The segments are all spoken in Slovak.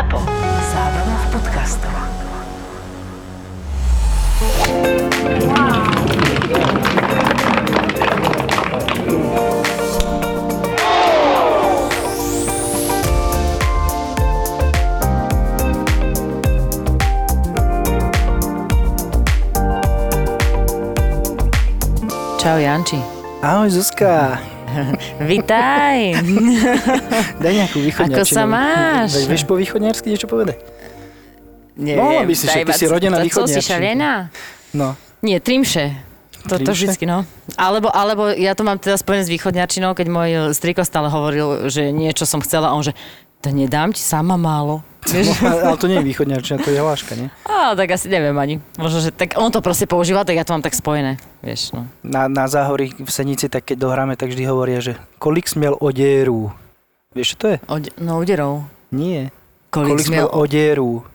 ZAPO. Zábrná v podcastov. Čau Janči. Ahoj Zuzka, Vitaj. daj nejakú východňarčinu. Ako sa máš? Veď vieš po východňarsky niečo povedať? Neviem, Mohla by si, však ty si rodená to si šalená? No, Nie, trimše. To, to vždycky, no. Alebo, alebo ja to mám teda spojené s východňarčinou, keď môj striko stále hovoril, že niečo som chcela a on že to nedám ti sama málo. Vieš? ale to nie je východňarčina, to je hláška, nie? Á, tak asi neviem ani. Možno, že tak on to proste používa, tak ja to mám tak spojené. Vieš, no. Na, na záhorí v Senici, tak keď dohráme, tak vždy hovoria, že kolik smiel odieru. Vieš, čo to je? Od, no, úderov. Nie. Kolik, Kolik smiel odieru.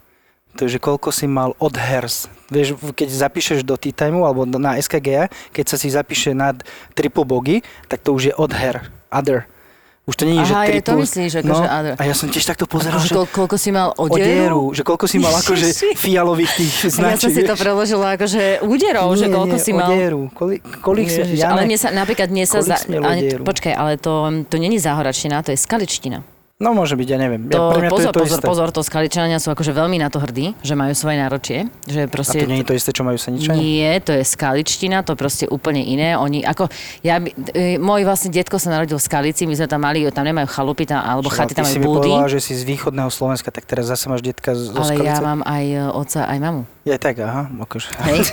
To je, že koľko si mal od hers. Vieš, keď zapíšeš do tea timeu alebo na SKG, keď sa si zapíše nad triple bogy, tak to už je od her. Other. Už to nie je, že Aha, je triple. to myslíš, akože no, other. A ja som tiež takto pozeral, Akože že koľko, koľko si mal odieru, odieru? že koľko si mal akože fialových tých Ja značiek. som si to preložila akože úderov, že koľko si mal. odieru. Kolik, kolik si, Ježiš, ja ale ne- mne sa, napríklad mne sa... Smiel ani, počkaj, ale to, to není záhoračtina, to je skaličtina. No môže byť, ja neviem. Ja, To, pre mňa pozor, to je to pozor, isté. pozor, to skaličania sú akože veľmi na to hrdí, že majú svoje náročie. Že A proste, to nie je to isté, čo majú Seničania? Nie, to je skaličtina, to proste úplne iné. Oni, ako, ja, e, môj vlastne detko sa narodil v Skalici, my sme tam mali, tam nemajú chalupy, tam, alebo Však, chaty, ty tam majú búdy. povedala, že si z východného Slovenska, tak teraz zase máš detka zo Ale ja Skalice? mám aj e, oca, aj mamu. Je tak, aha, akože. Hej?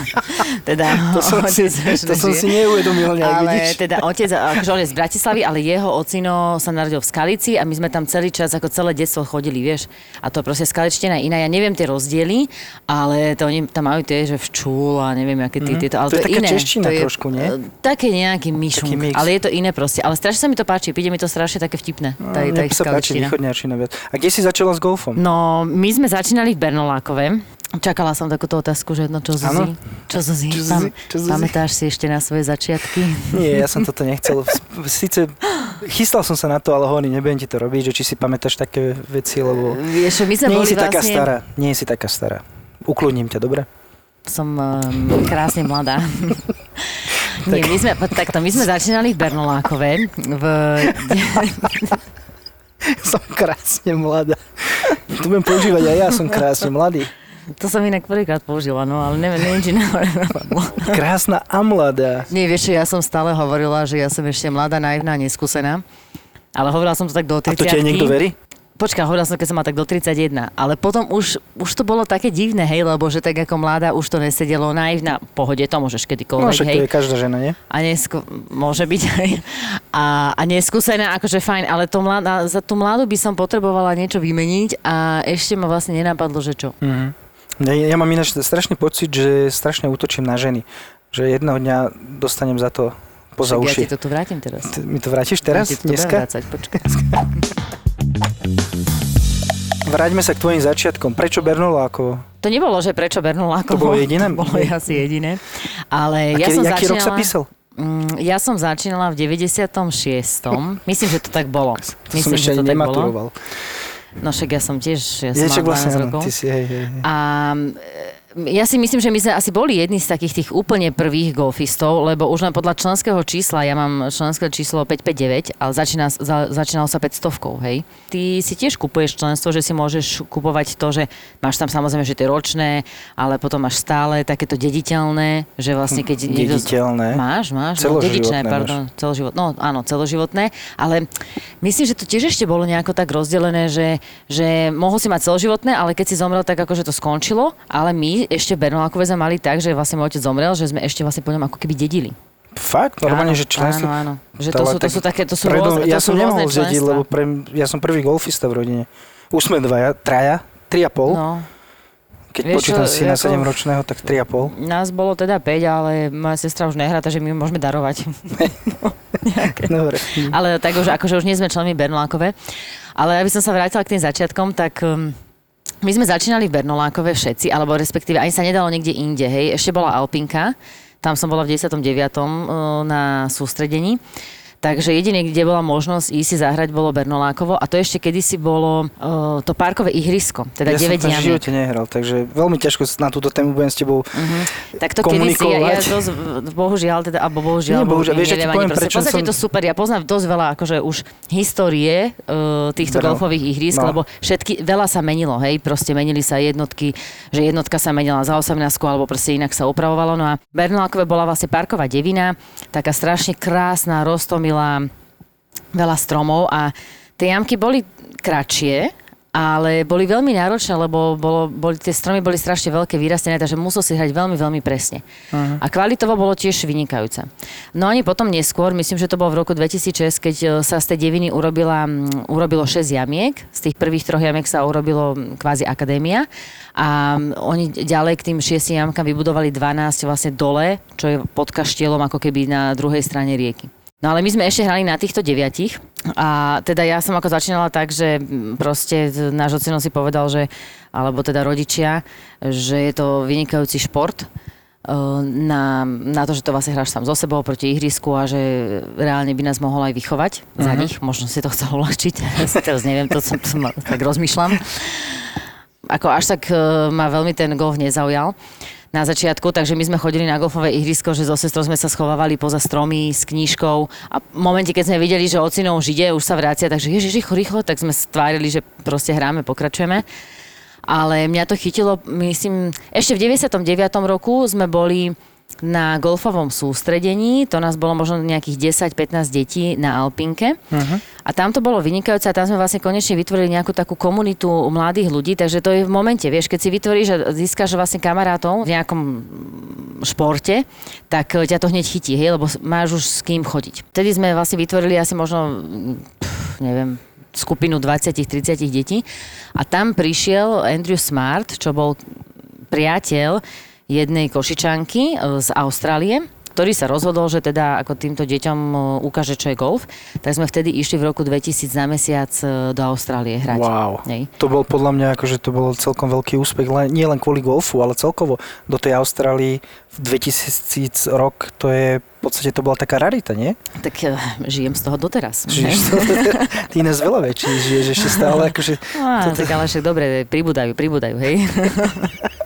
teda To som, si, to som si neuvedomil nejak, ale vidíš? teda otec, akože on je z Bratislavy, ale jeho ocino sa narodil v Skalici a my sme tam celý čas, ako celé detstvo chodili, vieš. A to proste skaličtina je iná. Ja neviem tie rozdiely, ale to oni tam majú tie, že včúl a neviem, aké tie, tieto. Ale Mhm. To to, je taká iné. čeština to je, trošku, nie? Také nejaký myšunk, Taký mix. ale je to iné proste. Ale strašne sa mi to páči, príde mi to strašne také vtipné. Tá, tá Mne ich páči. A kde si začala s golfom? No, my sme začínali v Bernolákove. Čakala som takúto otázku, že no čo Zuzi? Áno. Čo Zuzi? Čo Zuzi? Čo Zuzi? Pamätáš si ešte na svoje začiatky? Nie, ja som toto nechcel. Sice chystal som sa na to, ale hovorím, nebudem ti to robiť, že či si pamätáš také veci, lebo Vieš, my sme nie boli si taká vlastne... stará. Nie si taká stará. Ukludním ťa, dobre? Som um, krásne mladá. Nie, my sme, takto, my sme začínali v Bernolákove. V, Som krásne mladá. To budem používať aj ja, som krásne mladý. To som inak prvýkrát použila, no ale neviem, neviem, či napadlo. Krásna a mladá. Nie, vieš, ja som stále hovorila, že ja som ešte mladá, naivná, neskúsená. Ale hovorila som to tak do A 30 to ti aj niekto verí? Počkaj, hovorila som, keď som mala tak do 31. Ale potom už, už to bolo také divné, hej, lebo že tak ako mladá už to nesedelo naivná. Pohode, to môžeš No kedykoľvek, však hej. to je každá žena, nie? a nesku- môže byť aj. A, a neskúsená, akože fajn, ale to mladá, za tú mladú by som potrebovala niečo vymeniť a ešte ma vlastne nenapadlo, že čo. Mhm. Ja, ja mám ináč strašný pocit, že strašne útočím na ženy. Že jedného dňa dostanem za to poza Však ja uši. ti to tu vrátim teraz. Ty mi to vrátiš teraz? Ja ti to Dneska? vrácať, počkaj. Vráťme sa k tvojim začiatkom. Prečo Bernolákovo? To nebolo, že prečo Bernolákovo. To bolo jediné? To bolo asi jediné. Ale A ja kedy- som aký začínala... rok sa písal? Mm, ja som začínala v 96. Myslím, že to tak bolo. Myslím, som ešte že to tak bolo. No však ja som tiež, ja som mala 12 vlastne, áno, rokov. ty si, hej, hej, hej. A ja si myslím, že my sme asi boli jedni z takých tých úplne prvých golfistov, lebo už len podľa členského čísla, ja mám členské číslo 559, ale začína, za, začínalo sa 500, hej. Ty si tiež kupuješ členstvo, že si môžeš kupovať to, že máš tam samozrejme, že tie ročné, ale potom máš stále takéto dediteľné, že vlastne keď niekto... Dediteľné. Máš, máš, no, Celoživotné dedičné, máš. pardon, celoživot, no áno, celoživotné, ale myslím, že to tiež ešte bolo nejako tak rozdelené, že, že mohol si mať celoživotné, ale keď si zomrel, tak akože to skončilo, ale my ešte v Bernolákove sme mali tak, že vlastne môj otec zomrel, že sme ešte vlastne po ňom ako keby dedili. Fakt? Normálne, áno, že členstvo? Áno, áno. Že to sú, to tak sú také, to sú predo- rôzne, Ja som nemohol zdediť, lebo pre, ja som prvý golfista v rodine. Už sme dvaja, traja, tri a pol. No, Keď Vieš počítam čo, si na ako- 7-ročného, tak tri a pol. nás bolo teda 5, ale moja sestra už nehrá, takže my ju môžeme darovať. Dobre. Ale tak už, akože už nie sme členmi Bernolákove. Ale aby som sa vrátila k tým začiatkom, tak um, my sme začínali v Bernolákove všetci, alebo respektíve ani sa nedalo niekde inde, hej. Ešte bola Alpinka, tam som bola v 99. uh, na sústredení. Takže jediné, kde bola možnosť ísť si zahrať, bolo Bernolákovo a to ešte kedysi bolo uh, to parkové ihrisko, teda ja 9 som tam v jamiek. živote nehral, takže veľmi ťažko na túto tému budem s tebou Mhm. Tak to kedysi, ja, ja dosť, bohužiaľ, teda, alebo bohužiaľ, Nie, bohužiaľ, vieš, ja ti neviem poviem, ani prečo som- to super, ja poznám dosť veľa akože už histórie uh, týchto Brno. golfových ihrisk, No. lebo všetky, veľa sa menilo, hej, proste menili sa jednotky, že jednotka sa menila za 18 alebo proste inak sa upravovalo. No a Bernolákové bola vlastne parková devina, taká strašne krásna, roztomilá, veľa stromov a tie jamky boli kratšie, ale boli veľmi náročné, lebo bolo, boli, tie stromy boli strašne veľké, vyrastené, takže musel si hrať veľmi, veľmi presne. Uh-huh. A kvalitovo bolo tiež vynikajúce. No ani potom neskôr, myslím, že to bolo v roku 2006, keď e, sa z tej deviny urobila, urobilo 6 jamiek. Z tých prvých troch jamiek sa urobilo kvázi akadémia. A oni ďalej k tým 6 jamkám vybudovali 12 vlastne dole, čo je pod kaštielom ako keby na druhej strane rieky. No ale my sme ešte hrali na týchto deviatich a teda ja som ako začínala tak, že proste náš ocino si povedal, že, alebo teda rodičia, že je to vynikajúci šport eh, na, na to, že to vlastne hráš sám so sebou proti ihrisku a že reálne by nás mohol aj vychovať za nich. Možno si to chcel uľahčiť, ja si teraz neviem, to som, som tak rozmýšľam. Ako až tak eh, ma veľmi ten golf nezaujal na začiatku, takže my sme chodili na golfové ihrisko, že so sestrou sme sa schovávali poza stromy s knížkou a v momente, keď sme videli, že ocino už ide, už sa vracia, takže ježiš, rýchlo, rýchlo, tak sme stvárili, že proste hráme, pokračujeme. Ale mňa to chytilo, myslím, ešte v 99. roku sme boli na golfovom sústredení, to nás bolo možno nejakých 10-15 detí na Alpinke uh-huh. a tam to bolo vynikajúce a tam sme vlastne konečne vytvorili nejakú takú komunitu mladých ľudí, takže to je v momente, vieš, keď si vytvoríš a získaš vlastne kamarátov v nejakom športe, tak ťa to hneď chytí, hej, lebo máš už s kým chodiť. Vtedy sme vlastne vytvorili asi možno, pff, neviem, skupinu 20-30 detí a tam prišiel Andrew Smart, čo bol priateľ jednej košičanky e, z Austrálie, ktorý sa rozhodol, že teda ako týmto deťom e, ukáže, čo je golf, tak sme vtedy išli v roku 2000 na mesiac e, do Austrálie hrať. Wow. Hej. To bol podľa mňa akože to bol celkom veľký úspech, len, nie len kvôli golfu, ale celkovo do tej Austrálii v 2000 rok, to je v podstate to bola taká rarita, nie? Tak žijem z toho doteraz. Žiješ to, ty ináč veľa väčší, žiješ ešte stále akože... Á, tak ale však dobre, pribúdajú, pribúdajú, hej.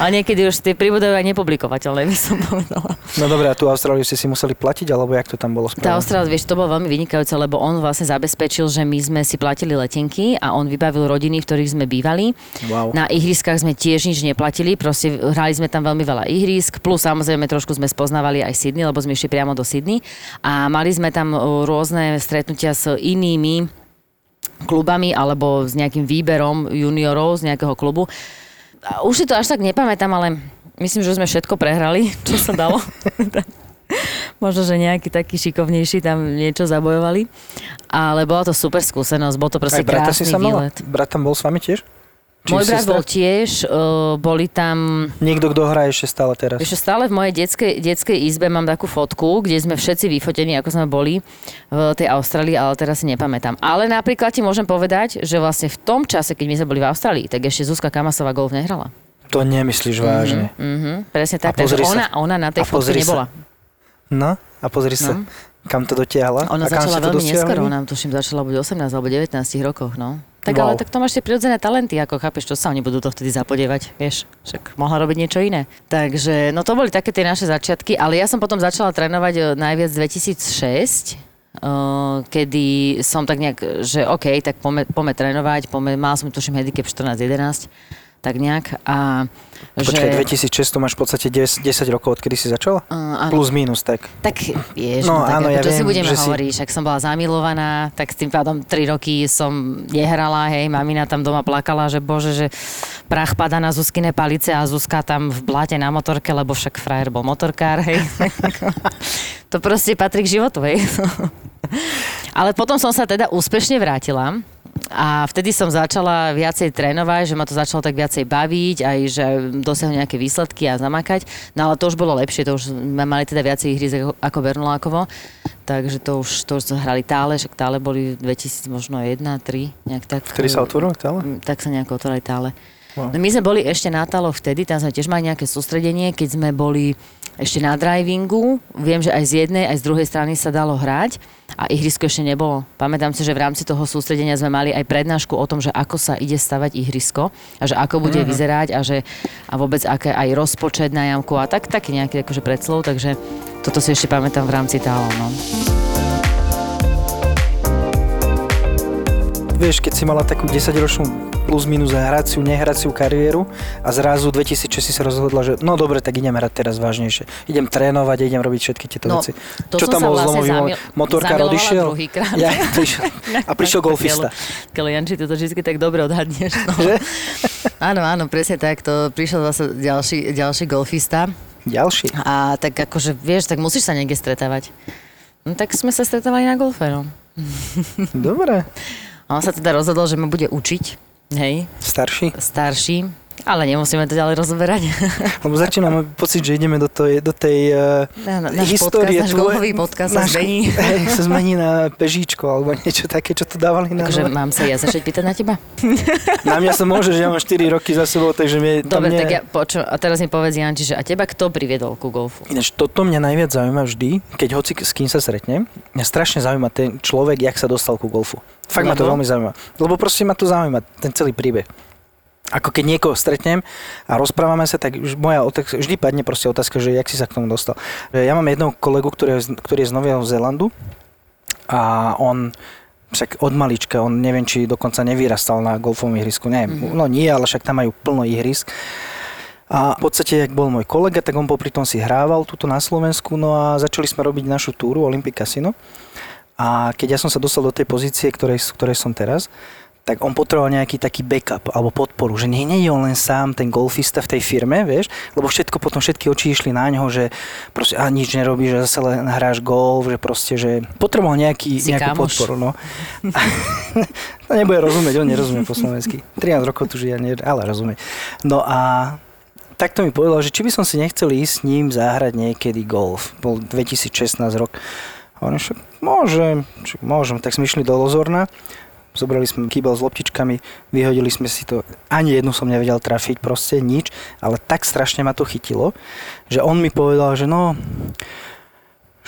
A niekedy už tie pribúdajú aj nepublikovateľné, by som povedala. No dobré, a tú Austráliu ste si museli platiť, alebo jak to tam bolo Tá spravené? Austrália, vieš, to bolo veľmi vynikajúce, lebo on vlastne zabezpečil, že my sme si platili letenky a on vybavil rodiny, v ktorých sme bývali. Wow. Na ihriskách sme tiež nič neplatili, proste hrali sme tam veľmi veľa ihrisk, plus samozrejme trošku sme spoznávali aj Sydney, lebo sme išli priamo do Sydney a mali sme tam o, rôzne stretnutia s inými klubami alebo s nejakým výberom juniorov z nejakého klubu. Už si to až tak nepamätám, ale myslím, že sme všetko prehrali, čo sa dalo. Možno, že nejaký taký šikovnejší tam niečo zabojovali. Ale bola to super skúsenosť, bol to proste Aj brata si krásny sa výlet. Brat tam bol s vami tiež? Či Môj brat bol tiež, uh, boli tam... Niekto, kto hrá ešte stále teraz. Ešte stále v mojej detskej, detskej izbe mám takú fotku, kde sme všetci vyfotení, ako sme boli v tej Austrálii, ale teraz si nepamätám. Ale napríklad ti môžem povedať, že vlastne v tom čase, keď my sme boli v Austrálii, tak ešte Zuzka Kamasová golf nehrala. To nemyslíš vážne. Mhm, presne tak, takže sa. ona, ona na tej fotke sa. nebola. No, a pozri sa, No. kam to dotiahla. Ona a začala veľmi neskoro, ona tuším začala buď 18 alebo 19 rokoch, no. Tak Wow. ale tak to máš tie prirodzené talenty, ako chápeš, čo sa oni budú to vtedy zapodievať, vieš, však mohla robiť niečo iné. Takže, no to boli také tie naše začiatky, ale ja som potom začala trénovať e, najviac 2006, Uh, kedy som tak nejak, že OK, tak poďme, poďme trénovať, poďme, mal som tuším handicap 14-11, tak nejak. A Počkaj, že, 2006 to máš v podstate 10, 10 rokov, odkedy si začala? Uh, áno. Plus minus, tak. Tak vieš, No, no, tak áno, ako, ja čo si viem, budeme že si- hovoriť, však som bola zamilovaná, tak s tým pádom 3 roky som nehrala, hej, mamina tam doma plakala, že bože, že prach pada na Zuzkine palice a Zuzka tam v blate na motorke, lebo však frajer bol motorkár, hej. to proste patrí k životu, hej. Ale potom som sa teda úspešne vrátila a vtedy som začala viacej trénovať, že ma to začalo tak viacej baviť, aj že dosiahnuť nejaké výsledky a zamakať. No ale to už bolo lepšie, to už sme mali teda viacej hry ako- ako Bernolákovo, takže to už, to už hrali tále, však tále boli 2000 možno 1, 3, nejak tak. Vtedy sa otvoril tále? Mm, Tak sa nejako otvorili tále. Wow. No my sme boli ešte na Taloch vtedy, tam sme tiež mali nejaké sústredenie, keď sme boli ešte na drivingu. Viem, že aj z jednej, aj z druhej strany sa dalo hrať a ihrisko ešte nebolo. Pamätám si, že v rámci toho sústredenia sme mali aj prednášku o tom, že ako sa ide stavať ihrisko a že ako bude mm-hmm. vyzerať a že a vôbec aké aj rozpočet na jamku a tak, taký nejaký akože predslov, takže toto si ešte pamätám v rámci Talov. No. Vieš, keď si mala takú 10-ročnú plus minus hraciu, nehraciu kariéru a zrazu 2006 si sa rozhodla, že no dobre, tak idem hrať teraz vážnejšie. Idem trénovať, idem robiť všetky tieto No, veci. to Čo tam bol vlastne zlomový zamil- Motorkár odišiel? Ja, prišiel, a prišiel golfista. Ty to vždy tak dobre odhadneš. No. Áno, áno, presne tak. To prišiel zase ďalší, ďalší golfista. Ďalší. A tak akože, vieš, tak musíš sa niekde stretávať. No tak sme sa stretávali na golfe, no. Dobre. A on sa teda rozhodol, že ma bude učiť, hej, Starší. starší, ale nemusíme to ďalej rozoberať. Lebo začíname pocit, že ideme do tej, do tej uh, Na- náš histórie. podcast, náš golfový podcast sa náš- zmení. Hej, sa zmení na pežíčko alebo niečo také, čo tu dávali na Takže mám sa ja začať pýtať na teba? Na mňa sa môže, že ja mám 4 roky za sebou, takže mi Dobre, nie... tak ja počujem. A teraz mi povedz, Janči, že a teba kto priviedol ku golfu? Ináč, toto mňa najviac zaujíma vždy, keď hoci s kým sa stretnem. Mňa strašne zaujíma ten človek, jak sa dostal ku golfu. Fakt ma to Lebo? veľmi zaujíma. Lebo proste ma to zaujíma, ten celý príbeh. Ako keď niekoho stretnem a rozprávame sa, tak už moja otázka, vždy padne proste otázka, že jak si sa k tomu dostal. Ja mám jedného kolegu, ktorý ktorý je z Nového Zélandu a on však od malička, on neviem, či dokonca nevyrastal na golfovom ihrisku, neviem, mm-hmm. no nie, ale však tam majú plno ihrisk. A v podstate, jak bol môj kolega, tak on popri tom si hrával tuto na Slovensku, no a začali sme robiť našu túru Olympic Casino. A keď ja som sa dostal do tej pozície, ktorej, ktorej som teraz, tak on potreboval nejaký taký backup alebo podporu, že nie, nie je on len sám ten golfista v tej firme, vieš, lebo všetko potom všetky oči išli na ňo, že proste a nič nerobíš, že zase len hráš golf, že proste, že potreboval nejaký, Si nejakú kamoš. podporu, no. to nebude rozumieť, on nerozumie po slovensky. 13 rokov tu žije, ale rozumie. No a takto mi povedal, že či by som si nechcel ísť s ním zahrať niekedy golf. Bol 2016 rok. On však môžem, však môžem. Tak sme išli do Lozorna, zobrali sme kýbel s loptičkami, vyhodili sme si to. Ani jednu som nevedel trafiť, proste nič, ale tak strašne ma to chytilo, že on mi povedal, že no,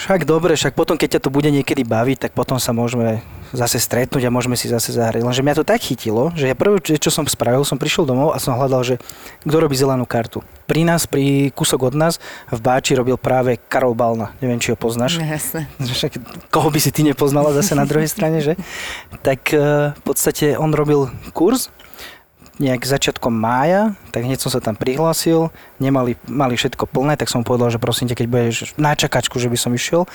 však dobre, však potom, keď ťa to bude niekedy baviť, tak potom sa môžeme zase stretnúť a môžeme si zase zahrať. Lenže mňa to tak chytilo, že ja prvé, čo som spravil, som prišiel domov a som hľadal, že kto robí zelenú kartu. Pri nás, pri kúsok od nás, v Báči robil práve Karol Balna. Neviem, či ho poznáš. Jasné. Že Však, koho by si ty nepoznala zase na druhej strane, že? Tak eh, v podstate on robil kurz nejak začiatkom mája, tak hneď som sa tam prihlásil, nemali, mali všetko plné, tak som povedal, že prosím ťa, keď budeš na čakačku, že by som išiel,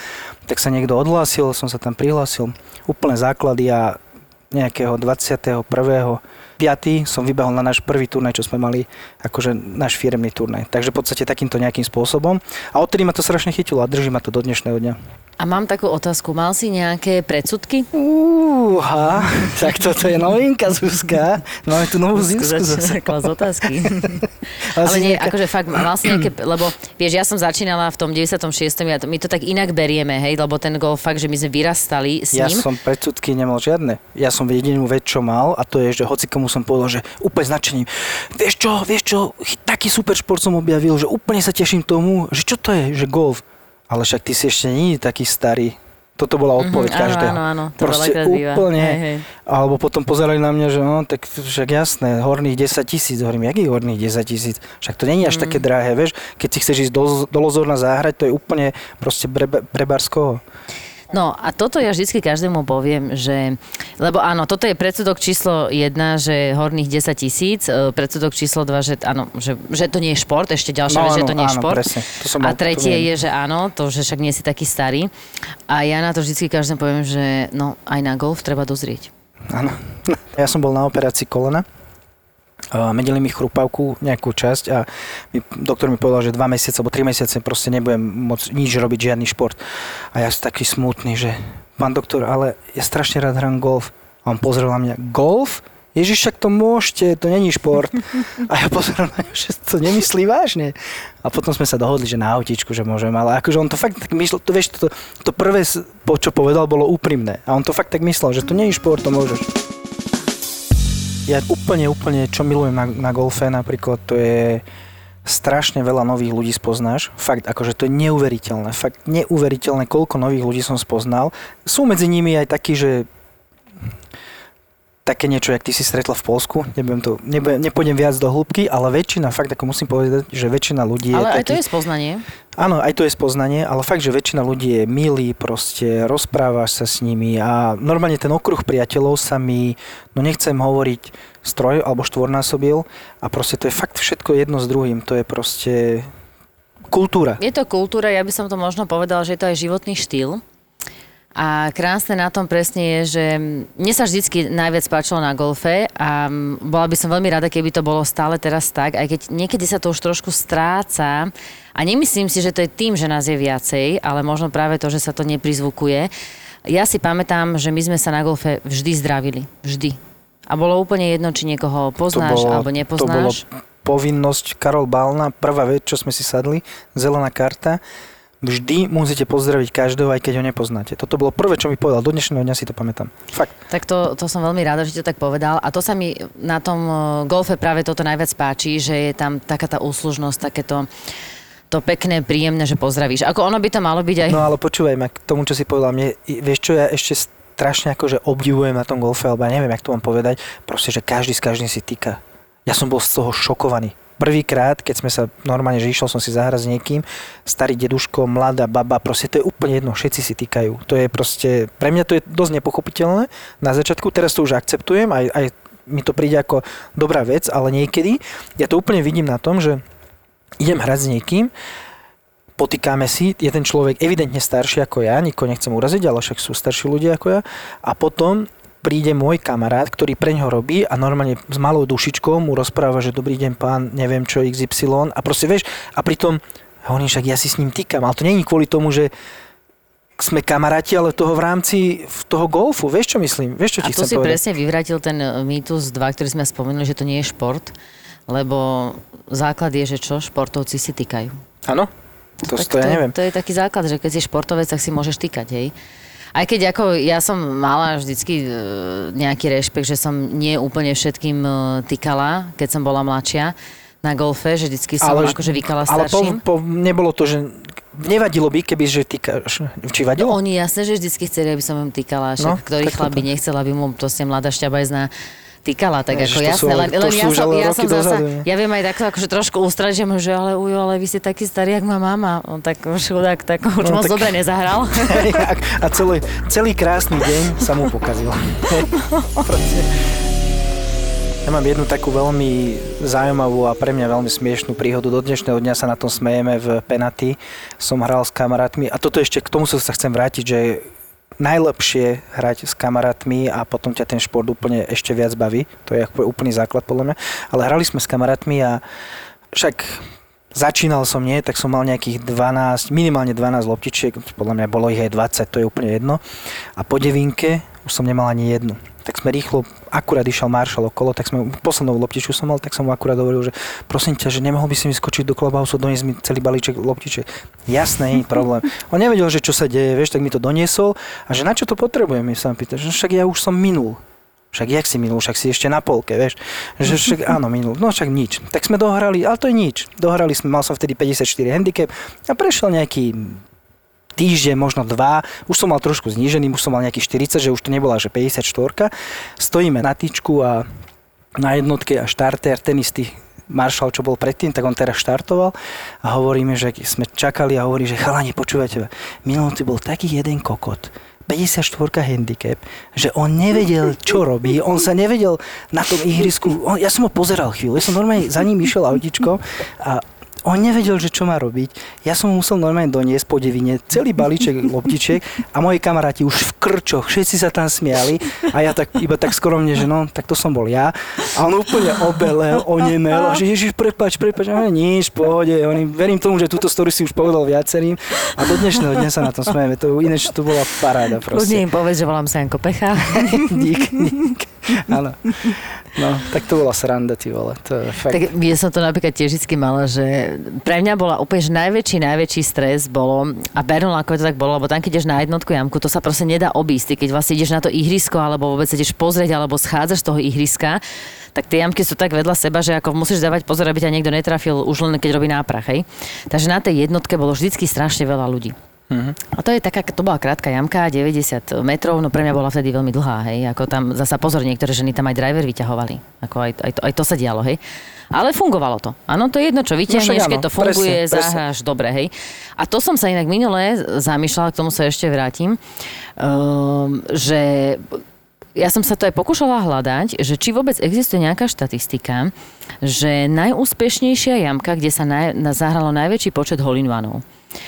tak sa niekto odhlásil, som sa tam prihlásil, úplné základy a nejakého 21. 5. som vybehol na náš prvý turnaj, čo sme mali, akože náš firmný turnaj. Takže v podstate takýmto nejakým spôsobom. A odtedy ma to strašne chytilo a drží ma to do dnešného dňa. A mám takú otázku. Mal si nejaké predsudky? Úha, tak toto je novinka, Zuzka. Máme tu novú Zuzku zase. Klas otázky. Ale nie, akože fakt, mal si nejaké, lebo vieš, ja som začínala v tom 96. Ja to, my to tak inak berieme, hej, lebo ten golf fakt, že my sme vyrastali s Ja ním. som predsudky nemal žiadne. Ja som jedinú vec, čo mal, a to je, že hoci komu som povedal, že úplne značením, vieš čo, vieš čo, taký super šport som objavil, že úplne sa teším tomu, že čo to je, že golf. Ale však ty si ešte nie taký starý. Toto bola odpoveď Mhm, každého. Áno, áno. To Proste úplne. Hej, hej. Alebo potom pozerali na mňa, že no, tak však jasné, horných 10 tisíc. Hovorím, jakých horných 10 tisíc? Však to není až Mm. také drahé, vieš. Keď si chceš ísť do, do Lozorna zahrať, to je úplne proste pre Barskoho. No a toto ja vždycky každému poviem, že, lebo áno, toto je predsudok číslo 1, že horných 10 tisíc, e, predsudok číslo 2, že áno, že, že to nie je šport, ešte ďalšia vec, že to nie je No, áno, šport. presne. To som A to tretie je, že áno, to, že však nie si taký starý. A ja na to vždycky každému poviem, že no aj na golf treba dozrieť. Áno. Ja som bol na operácii kolena. A Medeli mi chrupavku nejakú časť a mi, doktor mi povedal, že dva mesiace alebo tri mesiace proste nebudem môcť nič robiť, žiadny šport. A ja som taký smutný, že pán doktor, ale ja strašne rád hrám golf. A on pozrel na mňa, golf? Ježiš, však to môžete, to není šport. A ja pozerám na že to nemyslí vážne. A potom sme sa dohodli, že na autičku, že môžem, ale akože on to fakt tak myslel, to vieš, to, to prvé, čo povedal, bolo úprimné. A on to fakt tak myslel, že to je šport, to môžeš. Ja úplne, úplne, čo milujem na, na golfe napríklad, to je strašne veľa nových ľudí spoznáš. Fakt, akože to je neuveriteľné. Fakt neuveriteľné, koľko nových ľudí som spoznal. Sú medzi nimi aj takí, že také niečo, jak ty si stretla v Polsku. Nebudem to, nebudem, nepôjdem viac do hĺbky, ale väčšina, fakt ako musím povedať, že väčšina ľudí Ale je aj taký, to je spoznanie. Áno, aj to je spoznanie, ale fakt, že väčšina ľudí je milý, proste rozprávaš sa s nimi a normálne ten okruh priateľov sa mi, no nechcem hovoriť stroj alebo štvornásobil a proste to je fakt všetko jedno s druhým, to je proste kultúra. Je to kultúra, ja by som to možno povedala, že je to aj životný štýl. A krásne na tom presne je, že mne sa vždycky najviac páčilo na golfe a bola by som veľmi rada, keby to bolo stále teraz tak, aj keď niekedy sa to už trošku stráca. A nemyslím si, že to je tým, že nás je viacej, ale možno práve to, že sa to neprizvukuje. Ja si pamätám, že my sme sa na golfe vždy zdravili. Vždy. A bolo úplne jedno, či niekoho poznáš alebo nepoznáš. To bolo povinnosť Karol Balna, prvá vec, čo sme si sadli, zelená karta, vždy musíte pozdraviť každého, aj keď ho nepoznáte. Toto bolo prvé, čo mi povedal. Do dnešného dňa si to pamätám. Fakt. Tak to, to som veľmi rada, že ti to tak povedal. A to sa mi na tom eh, golfe práve toto najviac páči, že je tam taká tá úslužnosť, takéto to pekné, príjemné, že pozdravíš. Ako ono by to malo byť aj... No ale počúvaj ma k tomu, čo si povedal. Mne, vieš čo, ja ešte strašne akože obdivujem na tom golfe, alebo ja neviem, jak to mám povedať, proste, že každý s každým si týka. Ja som bol z toho šokovaný prvýkrát, keď sme sa normálne, že išiel som si zahrať s niekým, starý deduško, mladá baba, proste to je úplne jedno, všetci si týkajú. To je proste, pre mňa to je dosť nepochopiteľné na začiatku, teraz to už akceptujem, aj, aj mi to príde ako dobrá vec, ale niekedy ja to úplne vidím na tom, že idem hrať s niekým, potýkame si, je ten človek evidentne starší ako ja, nikoho nechcem uraziť, ale však sú starší ľudia ako ja, a potom príde môj kamarát, ktorý pre ňo robí a normálne s malou dušičkou mu rozpráva, že dobrý deň pán, neviem čo, XY a proste vieš, a pritom hovorím, však ja si s ním týkam, ale to není kvôli tomu, že sme kamaráti, ale toho v rámci toho golfu, vieš čo myslím? Vieš, čo ti a tu si povedať? presne vyvratil ten e, mýtus 2, ktorý sme spomenuli, že to nie je šport, lebo základ je, že čo, športovci si týkajú. Áno, to, to ja neviem. To je taký základ, že keď si športovec, tak si môžeš týkať, hej. Aj keď ako ja som mala vždycky e, nejaký rešpekt, že som nie úplne všetkým e, týkala, keď som bola mladšia na golfe, že vždycky som Ale- akože vykala Ale po, starším. po, nebolo to, že nevadilo by, keby, že týkaš. Či vadilo? No, oni jasne, že vždycky chceli, aby som im týkala, však No, ktorý chlap by nechcel, aby mu proste mladá šťabajzná týkala, tak Ježiš, ako jasné, ale- len, len ja som, ja som zasa, ja viem aj takto akože trošku ústrať, že, mu, že ale ujo, ale vy ste taký starý, jak má mama, on tak už chudák, tak už No, moc tak- dobre nezahral. a celý, celý krásny deň sa mu pokazil. Ja mám jednu takú veľmi zaujímavú a pre mňa veľmi smiešnú príhodu. Do dnešného dňa sa na tom smejeme v Penaty. Som hral s kamarátmi a toto ešte k tomu sa chcem vrátiť, že najlepšie hrať s kamarátmi a potom ťa ten šport úplne ešte viac baví. To je úplný základ podľa mňa. Ale hrali sme s kamarátmi a však Začínal som nie, tak som mal nejakých 12, minimálne 12 loptičiek, podľa mňa bolo ich aj 20, to je úplne jedno. A po devinke už som nemal ani jednu. Tak sme rýchlo, akurát išiel Marshall okolo, tak sme, poslednú loptičku som mal, tak som mu akurát hovoril, že prosím ťa, že nemohol by si mi skočiť do clubhouse, doniesť mi celý balíček loptičiek. Jasné, nie problém. On nevedel, že čo sa deje, vieš, tak mi to doniesol a že na čo to potrebujem, mi sa pýta, že však ja už som minul. Však jak si minul, však si ešte na polke, vieš. Že však áno, minul. No však nič. Tak sme dohrali, ale to je nič. Dohrali sme, mal som vtedy 54 handicap a prešiel nejaký týždeň, možno dva, už som mal trošku znížený, už som mal nejaký 40, že už to nebola, že 54. Stojíme na tyčku a na jednotke a štarter, ten istý Marshall, čo bol predtým, tak on teraz štartoval a hovoríme, že sme čakali a hovorí, že chalani, počúvajte, minulý bol taký jeden kokot, 54 handicap, že on nevedel, čo robí, on sa nevedel na tom ihrisku, on, ja som ho pozeral chvíľu, ja som normálne za ním išiel autičkom a on nevedel, že čo má robiť. Ja som mu musel normálne doniesť po devine celý balíček loptičiek a moji kamaráti už v krčoch, všetci sa tam smiali a ja tak iba tak skromne, že no, tak to som bol ja. A on úplne obelel, onemel a že ježiš, prepač, prepač, a nič, pohode. On, verím tomu, že túto story si už povedal viacerým a do dnešného dňa sa na tom smejeme. To, ináč to bola paráda proste. im povedz, že volám sa Janko Pecha. dík, dík. Áno. No, tak to bola sranda, ty vole. To je fakt. Tak ja som to napríklad tiež vždy mala, že pre mňa bola úplne že najväčší, najväčší stres bolo, a Bernul ako to tak bolo, lebo tam keď ideš na jednotku jamku, to sa proste nedá obísť. Keď vlastne ideš na to ihrisko, alebo vôbec ideš pozrieť, alebo schádzaš z toho ihriska, tak tie jamky sú tak vedľa seba, že ako musíš dávať pozor, aby ťa niekto netrafil už len keď robí náprach, hej. Takže na tej jednotke bolo vždycky strašne veľa ľudí. A to je taká, to bola krátka jamka, 90 metrov, no pre mňa bola vtedy veľmi dlhá, hej, ako tam zasa pozor, niektoré ženy tam aj driver vyťahovali, ako aj, aj, to, aj to sa dialo, hej. Ale fungovalo to. Áno, to je jedno, čo vyťahneš, áno, keď to funguje, presne, presne. zahráš, dobre, hej. A to som sa inak minule zamýšľala, k tomu sa ešte vrátim, um, že ja som sa to aj pokúšala hľadať, že či vôbec existuje nejaká štatistika, že najúspešnejšia jamka, kde sa naj, na, zahralo najväčší počet holinvanov.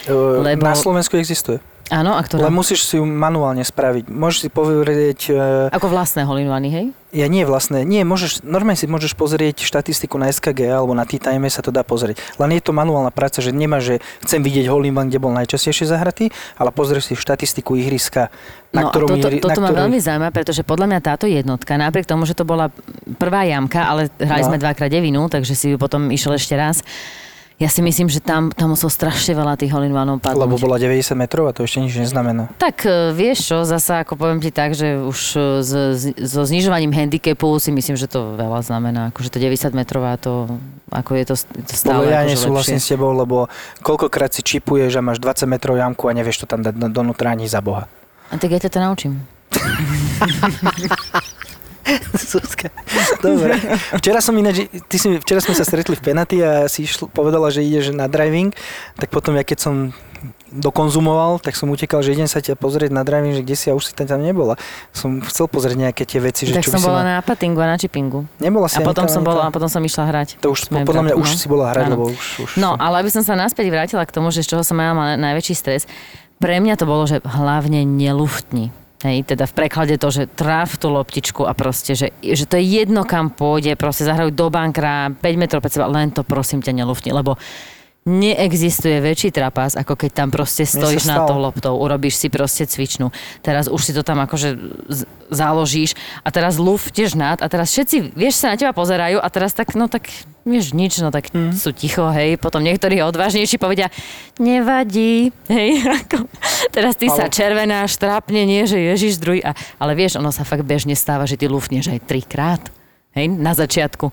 Lebo- Na Slovensku existuje. Áno, a ktorá? Len musíš si ju manuálne spraviť. Môžeš si povedať, uh, Ako vlastné holinvany, hej? ja nie vlastné, nie, môžeš, normálne si môžeš pozrieť štatistiku na SKG alebo na T-Time sa to dá pozrieť. Len je to manuálna práca, že nemá, že chcem vidieť Holimban, kde bol najčastejšie zahratý, ale pozrieš si štatistiku ihriska, na no ktorom... a toto, ihri- toto na ma ktorom- veľmi zaujíma, pretože podľa mňa táto jednotka, napriek tomu, že to bola prvá jamka, ale hrali No. sme dvakrát devinu, takže si ju potom išiel ešte raz. Ja si myslím, že tam, tam muselo strašne veľa tých holinvanov padnúť. Lebo bola 90 metrov a to ešte nič neznamená. Tak e, vieš čo, zasa ako poviem ti tak, že už e, s, s, so znižovaním handicapu si myslím, že to veľa znamená. Akože to 90 metrová, to ako je to, to stále Lebo ja akože nesúhlasím s tebou, lebo koľkokrát si čipuješ a máš 20 metrov jamku a nevieš to tam dať do- donútra ani za Boha. A tak ja ťa to naučím. Zuzka. Dobre. Včera som ináč, ty si, včera sme sa stretli v Penaty a si išl, povedala, že ideš na driving, tak potom ja keď som dokonzumoval, tak som utekal, že idem sa ťa pozrieť na driving, že kde si a už si tam, tam nebola. Som chcel pozrieť nejaké tie veci, že tak čo som bola na patingu a na chipingu. Nebola si A potom som bola, a potom som išla hrať. To už, podľa mňa bratom, už no. si bola hrať, lebo už... už No, ale aby som sa naspäť vrátila k tomu, že z čoho som mala najväčší stres, pre mňa to bolo, že hlavne neluftni. Hej, teda v preklade to, že tráv tú loptičku a proste, že, že to je jedno, kam pôjde, proste zahrajú do bankra, 5 metrov pred seba, len to prosím ťa neluftni, lebo neexistuje väčší trapas, ako keď tam proste sa stojíš stalo. tou loptou, urobíš si proste cvičnú. Teraz už si to tam akože z- založíš a teraz luftieš nad a teraz všetci, vieš, sa na teba pozerajú a teraz tak, no tak, vieš, nič, no tak Mhm. sú ticho, hej. Potom niektorí odvážnejší povedia, nevadí, hej. Ako, teraz ty sa Ale- červenáš, trápne, nie, že ježiš druhý. A, ale vieš, ono sa fakt bežne stáva, že ty luftneš aj trikrát, hej, na začiatku.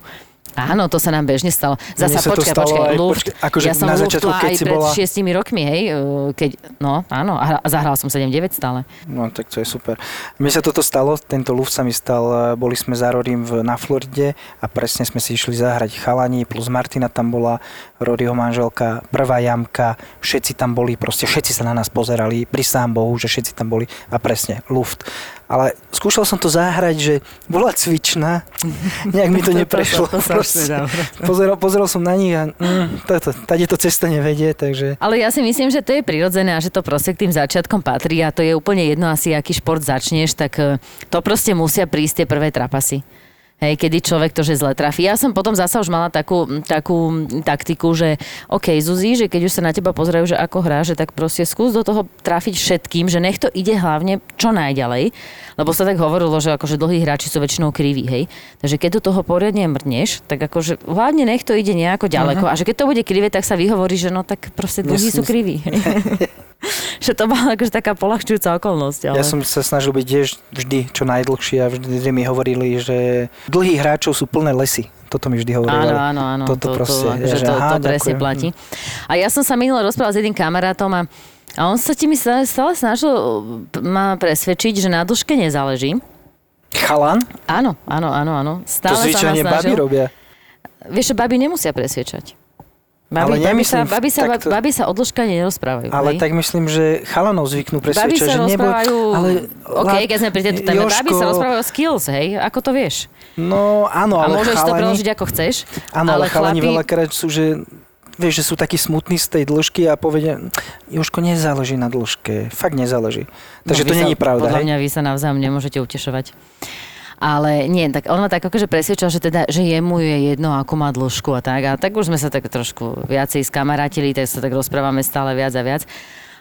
Áno, to sa nám bežne stalo. Zasa počkaj, počkaj, aj- luft. počkaj, akože ja som na začiatku, keď aj si pred bola- šiestimi rokmi, hej, e, keď, no áno, a hra- a zahral som 7-9 stále. No tak to je super. Mne sa toto stalo, tento luft sa mi stal, e, boli sme za Rorym v, na Floride a presne sme si išli zahrať chalani, plus Martina tam bola, Roryho manželka, prvá jamka, všetci tam boli, proste všetci sa na nás pozerali, pri sám Bohu, že všetci tam boli a presne, luft. Ale skúšal som to zahrať, že bola cvičná, nejak mi to neprešlo. to sa proste. nedá. Pozeral, pozeral som na nich a mm, toto, tady to cesta nevedie, takže... Ale ja si myslím, že to je prirodzené a že to proste k tým začiatkom patrí a to je úplne jedno asi, aký šport začneš, tak e, to proste musia prísť tie prvé trapasy. Hej, kedy človek to, že zle trafí. Ja som potom zasa už mala takú, takú taktiku, že OK, Zuzi, že keď už sa na teba pozerajú, že ako hrá, že tak proste skús do toho trafiť všetkým, že nech to ide hlavne čo najďalej, lebo sa tak hovorilo, že akože dlhí hráči sú väčšinou kriví, hej. Takže keď do toho poriadne mrneš, tak akože hlavne nech to ide nejako ďaleko. A že keď to bude krivé, tak sa vyhovorí, že no tak proste dlhí sú kriví. že to bola akože taká polahčujúca okolnosť. Ale... Ja som sa snažil byť tiež vždy čo najdlhšie a vždy mi hovorili, že dlhých hráčov sú plné lesy. Toto mi vždy hovorili. Áno, áno, áno. Toto to, proste, to, akože že to, aha, to presne ďakujem. platí. A ja som sa minule rozprával s jedným kamarátom a, a on sa mi stále, snažil p- ma presvedčiť, že na dĺžke nezáleží. Chalan? Áno, áno, áno, áno. To Stále ma zvyčajne baby robia. Vieš, že baby nemusia presviečať. Ale Baby, baby, sa, baby, sa, takto- baby sa o dĺžka nerozprávajú. Ale hej? tak myslím, že chalanov zvyknú presvedčať, že neboj... ale, OK, la- keď sme pri tejto téme, baby sa rozprávajú o skills, hej, ako to vieš. No áno, A ale môžeš to chalani... preložiť ako chceš, Áno, ale, ale chalani chlapi- veľakrát sú, že vieš, že sú takí smutní z tej dĺžky a povedia, Jožko, nezáleží na dĺžke. Fakt nezáleží. Takže No, to není pravda, Podľa hej? mňa vy sa navzájom nemôžete utešovať. Ale nie, tak on ma tak akože presvedčil, že teda, že jemu je jedno, ako má dĺžku a tak. A tak už sme sa tak trošku viacej skamarátili, tak sa tak rozprávame stále viac a viac.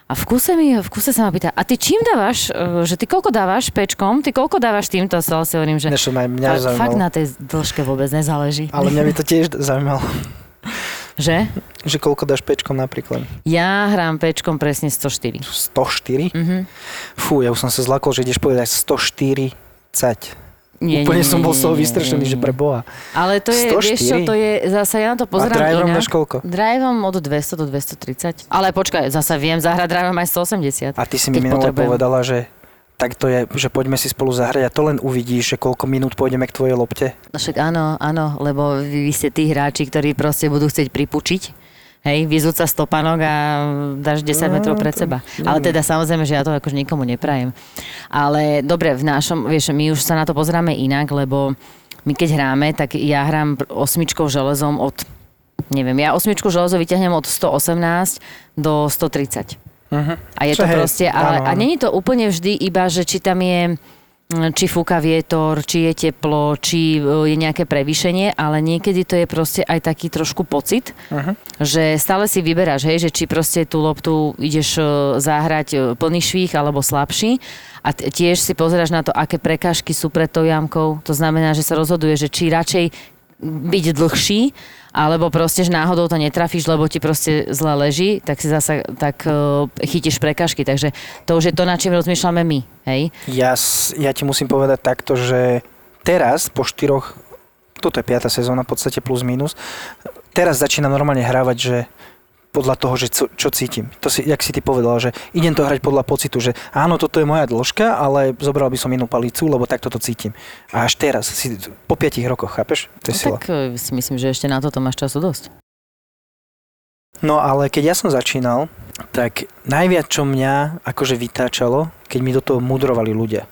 A v kuse, mi, v kuse sa ma pýta, a ty čím dávaš, e, že ty koľko dávaš pečkom, ty koľko dávaš týmto, sa si hovorím, že Než ma mňa zaujímalo. fakt na tej dĺžke vôbec nezáleží. Ale mňa by to tiež zaujímalo, Že? že koľko dáš pečkom napríklad. Ja hrám pečkom presne 104. 104? Mhm. Fú, ja už som sa zlakol, že ideš povedať 140. Nie, Úplne nie, som bol z toho vystrašený, že pre Boha. Ale to je, vieš čo, 104? to je, zase ja na to A pozerám driverom inak. koľko? Driveom od 200 do 230. Ale počkaj, zase viem zahrať driveom aj 180. A ty si mi minule povedala, že tak to je, že poďme si spolu zahrať a to len uvidíš, že koľko minút pôjdeme k tvojej lopte. No však áno, áno, lebo vy, vy ste tí hráči, ktorí proste budú chcieť pripučiť. Hej, vyzúť sa stopanok a dáš 10 No, metrov pred to- seba. Ale teda samozrejme, že ja to akože nikomu neprajem. Ale dobre, v našom, vieš, my už sa na to pozeráme inak, lebo my keď hráme, tak ja hrám osmičkou železom od, neviem, ja osmičku železo vyťahnem od 118 do 130. Uh-huh. A je Čo to hej, proste, ale, áno, a áno. není to úplne vždy iba, že či tam je či fúka vietor, či je teplo, či e, je nejaké prevýšenie, ale niekedy to je proste aj taký trošku pocit, Uh-huh. že stále si vyberáš, hej, že či proste tú loptu ideš e, zahrať e, plný švých alebo slabší a tiež si pozeráš na to, aké prekážky sú pred tou jamkou. To znamená, že sa rozhoduje, že či radšej byť dlhší, alebo proste, že náhodou to netrafíš, lebo ti proste zle leží, tak si zasa tak uh, chytíš prekážky. Takže to už je to, na čím rozmýšľame my. Hej? Ja, ja ti musím povedať takto, že teraz po štyroch, toto je piata sezóna v podstate plus minus, teraz začínam normálne hrávať, že podľa toho, že co, čo cítim. To si, jak si ty povedal, že idem to hrať podľa pocitu, že áno, toto je moja dĺžka, ale zobral by som inú palicu, lebo takto to cítim. A až teraz, si, po 5 rokoch, chápeš? To je No, sila. tak uh, si myslím, že ešte na toto máš času dosť. No ale keď ja som začínal, tak najviac, čo mňa akože vytáčalo, keď mi do toho mudrovali ľudia.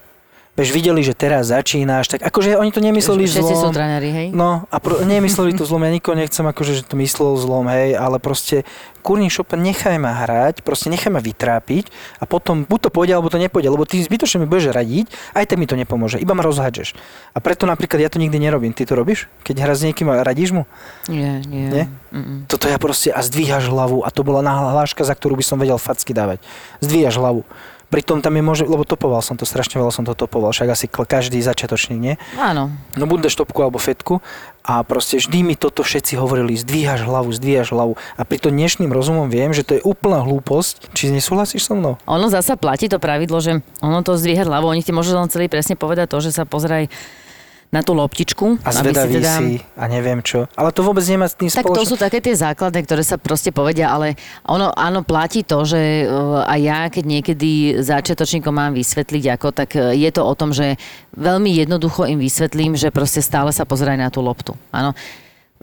Vieš, videli, že teraz začínaš, tak akože oni to nemysleli Všetci sú traňári, hej? No a pro, nemysleli to zlom, ja nikoho nechcem akože, že to myslel zlom, hej, ale proste kurní šopa, nechaj ma hrať, proste nechaj ma vytrápiť a potom buď to pôjde, alebo to nepôjde, lebo ty zbytočne mi budeš radiť, aj tak mi to nepomôže, iba ma rozhádžeš. A preto napríklad ja to nikdy nerobím. Ty to robíš? Keď hráš s niekým a radíš mu? Nie, nie. Nie? Mm-mm. Toto ja proste a zdvíhaš hlavu a to bola náhláška, za ktorú by som vedel facky dávať. Zdvíhaš hlavu. Pritom tam je možno, lebo topoval som to, strašne veľa som to topoval, však asi každý začiatočník, nie? Áno. No buď dáš topku alebo fetku a proste vždy mi toto všetci hovorili, zdvíhaš hlavu, zdvíhaš hlavu. A pri to dnešným rozumom viem, že to je úplná hlúposť. Či nesúhlasíš so mnou? Ono zasa platí to pravidlo, že ono to zdvíhať hlavu, oni ti môžu len celý presne povedať to, že sa pozeraj na tú loptičku. A zvedavý si, teda... a neviem čo. Ale to vôbec nemá s tým Tak to spoločné. sú také tie základné, ktoré sa proste povedia, ale ono áno, platí to, že uh, aj ja, keď niekedy začiatočníkom mám vysvetliť ako, tak uh, je to o tom, že veľmi jednoducho im vysvetlím, že proste stále sa pozeraj na tú loptu. Áno.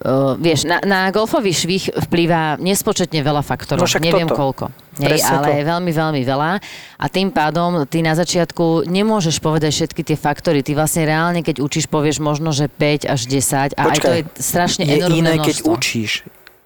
Uh, vieš, na, na golfový švih vplýva nespočetne veľa faktorov. No Neviem toto. koľko. Hej, ale to. veľmi, veľmi veľa. A tým pádom ty na začiatku nemôžeš povedať všetky tie faktory. Ty vlastne reálne, keď učíš, povieš možno, že 5 až 10 a aj to je strašne je enormné iné, keď množstvo. učíš.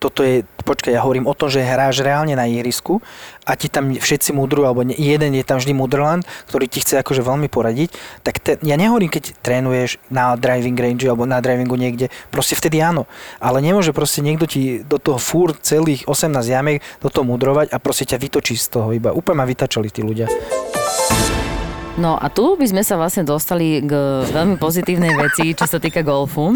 Toto je, počkaj, ja hovorím o tom, že hráš reálne na ihrisku a ti tam všetci mudrujú, alebo jeden je tam vždy mudrland, ktorý ti chce akože veľmi poradiť, tak te, ja nehovorím, keď trénuješ na driving range alebo na drivingu niekde, proste vtedy áno. Ale nemôže proste niekto ti do toho fúr celých 18 jamiek do toho mudrovať a proste ťa vytočí z toho iba. Úplne ma vytačali tí ľudia. No a tu by sme sa vlastne dostali k veľmi pozitívnej veci, čo sa týka golfu.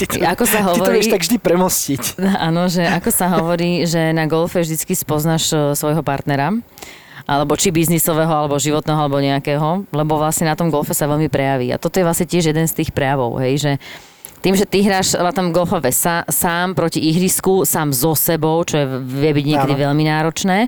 Ty to, Ako sa ty to hovorí- vieš tak vždy premostiť. Áno, že ako sa hovorí, že na golfe vždycky spoznáš e, svojho partnera alebo či biznisového, alebo životného, alebo nejakého, lebo vlastne na tom golfe sa veľmi prejaví. A toto je vlastne tiež jeden z tých prejavov, hej, že tým, že ty hráš na tom golfove sa, sám proti ihrisku, sám so sebou, čo je, vie byť niekedy Áno. veľmi náročné,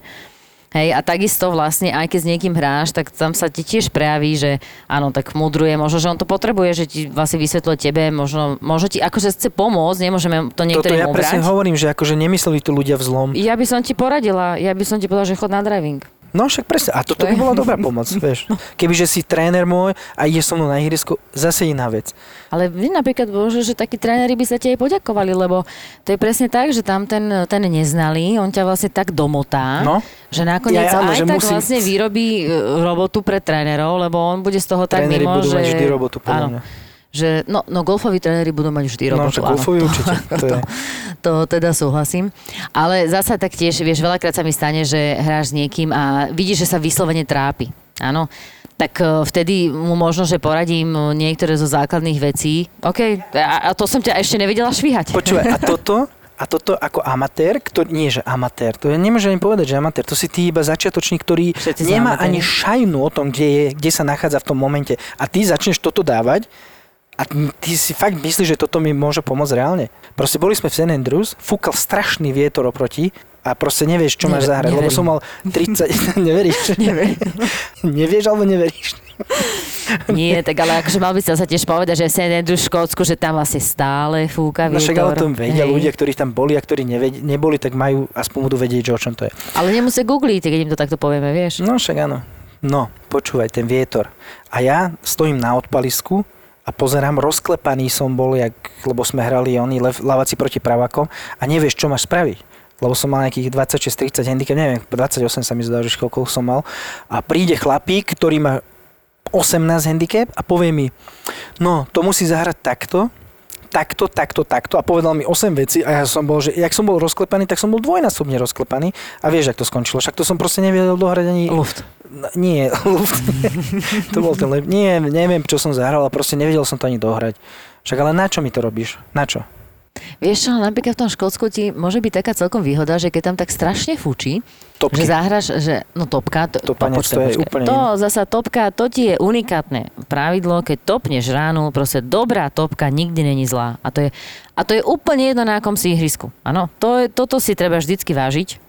Hej, a takisto vlastne, aj keď s niekým hráš, tak tam sa ti tiež prejaví, že áno, tak mudruje, možno, že on to potrebuje, že ti vlastne vysvetľuje tebe, možno, možno ti akože chce pomôcť, nemôžeme to Toto niektorým ja presne hovorím, že akože nemysleli tu ľudia v zlom. Ja by som ti poradila, ja by som ti povedala, že chod na driving. No však presne, a toto To by bola dobrá pomoc, vieš. Kebyže si tréner môj a ideš so mnou na ihrisku, zase iná vec. Ale vy napríklad bože, že takí tréneri by sa ti aj poďakovali, lebo to je presne tak, že tam ten, ten neznalý, on ťa vlastne tak domotá, No. že nakoniec Ja, áno, aj že tak musím- vlastne vyrobí e, robotu pre trénerov, lebo on bude z toho tak Tréneri mimo, budú že... mať vždy robotu, podľa mňa. Že, no, no golfoví tréneri budú mať vždy No, robotu. že golfovi áno. určite. To je. To teda súhlasím. Ale zasa tak tiež, vieš, veľakrát sa mi stane, že hráš s niekým a vidíš, že sa vyslovene trápi. Áno. Tak e, vtedy mu možno, že poradím e, niektoré zo základných vecí. OK, a, a to som ťa ešte nevedela švíhať. Počúvaj, a toto, a toto ako amatér, ktorý, nie že amatér, to ja nemôžem ani povedať, že amatér, to si ty iba začiatočník, ktorý Všetci nemá ani šajnu o tom, kde, je, kde sa nachádza v tom momente. A ty začneš toto dávať a ty si fakt myslíš, že toto mi môže pomôcť reálne. Proste boli sme v St. Andrews, fúkal strašný vietor oproti a proste nevieš, čo máš zahrať, lebo som mal 30... neveríš? Neverím. nevieš alebo neveríš? Nie, tak ale akože mal by sa sa tiež povedať, že St. Andrews v Škótsku, že tam vlastne stále fúka No však ale vietor. to vedia Hej. ľudia, ktorí tam boli a ktorí neved- neboli, tak majú, aspoň budú vedieť, že o čom to je. Ale nemusia googliť, keď im to takto povieme, vieš. No však áno. No, počúvaj, ten vietor. A ja stojím na odpalisku a pozerám, rozklepaný som bol, jak, lebo sme hrali oni lavaci proti pravákom a nevieš, čo máš spraviť. Lebo som mal nejakých 26-30 handicap, neviem, 28 sa mi zdá, že koľko som mal. A príde chlapík, ktorý má 18 handicap a povie mi, no, to musí zahrať takto, takto, takto, takto a povedal mi 8 veci a ja som bol, že jak som bol rozklepaný, tak som bol dvojnásobne rozklepaný a vieš, ak to skončilo. Však to som proste nevedel dohrať ani... Luft. No, Nie, luft. to bol ten lep... Nie, neviem, čo som zahral a proste nevedel som to ani dohrať. Však ale na čo mi to robíš? Na čo? Vieš čo, napríklad v tom Škótsku ti môže byť taká celkom výhoda, že keď tam tak strašne fučí, Topky. že zahraš, že no topka, to, Topanec, to je úplne to zasa topka, to ti je unikátne pravidlo, keď topneš ránu, proste dobrá topka nikdy není zlá. A to je, a to je úplne jedno na akom si ihrisku. Áno, to je, toto si treba vždycky vážiť.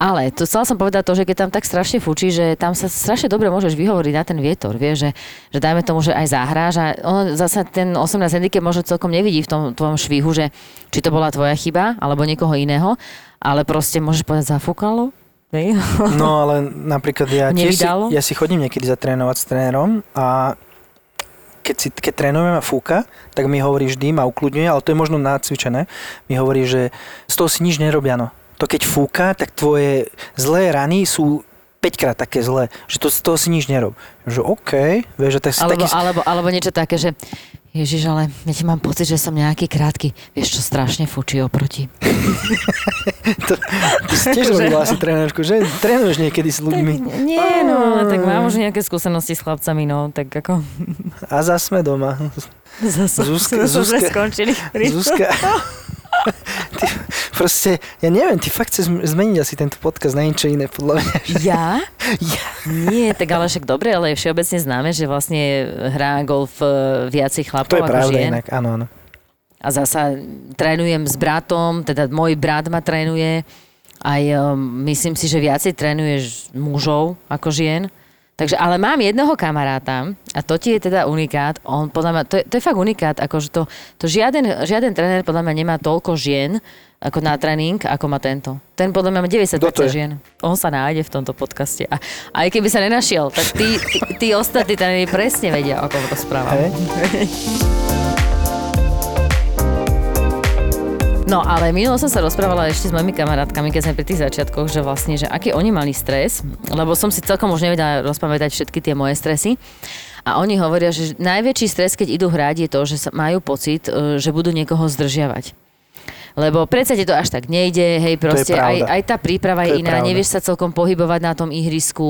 Ale to chcela som povedať to, že keď tam tak strašne fučí, že tam sa strašne dobre môžeš vyhovoriť na ten vietor, vieš, že, že dajme tomu, že aj zahráš a ono zasa ten 18 handicap možno celkom nevidí v tom tvojom švihu, že či to bola tvoja chyba alebo niekoho iného, ale proste môžeš povedať zafúkalo. No ale napríklad ja tiež si, ja si chodím niekedy zatrénovať s trénerom a keď, si, keď trénujeme a fúka, tak mi hovorí vždy, ma ukludňuje, ale to je možno nacvičené, mi hovorí, že z toho si nič nerobia, no. To keď fúka, tak tvoje zlé rany sú 5 krát také zlé, že to, z toho si nič nerob. Že OK, vieš, že tak, Alebo, taký, alebo, alebo niečo také, že Ježiš, ale ti mám pocit, že som nejaký krátky. Vieš čo, strašne fučí oproti. to, ty si tiež robila asi trénerku, že? Trénuješ niekedy s ľuďmi. Nie, no, tak mám už nejaké skúsenosti s chlapcami, no, tak ako... A zase sme doma. Zase, Zuzka- zase sme skončili. Zuzka, ty, proste, ja neviem, ty fakt chceš zmeniť asi tento podcast na niečo iné, podľa mňa. Ja? Ja. Nie, tak ale však dobre, ale je všeobecne známe, že vlastne hrá golf e, viacej chlapov To je ako pravda žien. inak, áno, áno. A zasa trénujem s bratom, teda môj brat ma trénuje. Aj um, myslím si, že viacej trénuješ mužov ako žien. Takže, ale mám jedného kamaráta a to ti je teda unikát. On podľa mňa, to je, to je fakt unikát, akože to, to žiaden, žiaden tréner podľa mňa nemá toľko žien ako na tréning, ako má tento. Ten podľa mňa má 90 Kto to je? žien. On sa nájde v tomto podcaste. A, aj keby sa nenašiel, tak tí, tí, tí ostatní tréneri presne vedia, o kom rozprávam. Hej. No ale minulo som sa rozprávala ešte s mojimi kamarátkami, keď sme pri tých začiatkoch, že vlastne, že aký oni mali stres, lebo som si celkom už nevedela rozpamätať všetky tie moje stresy. A oni hovoria, že najväčší stres, keď idú hrať, je to, že majú pocit, e, že budú niekoho zdržiavať. Lebo predsa ti to až tak nejde, hej, proste aj, aj tá príprava To je iná, pravda. nevieš sa celkom pohybovať na tom ihrisku,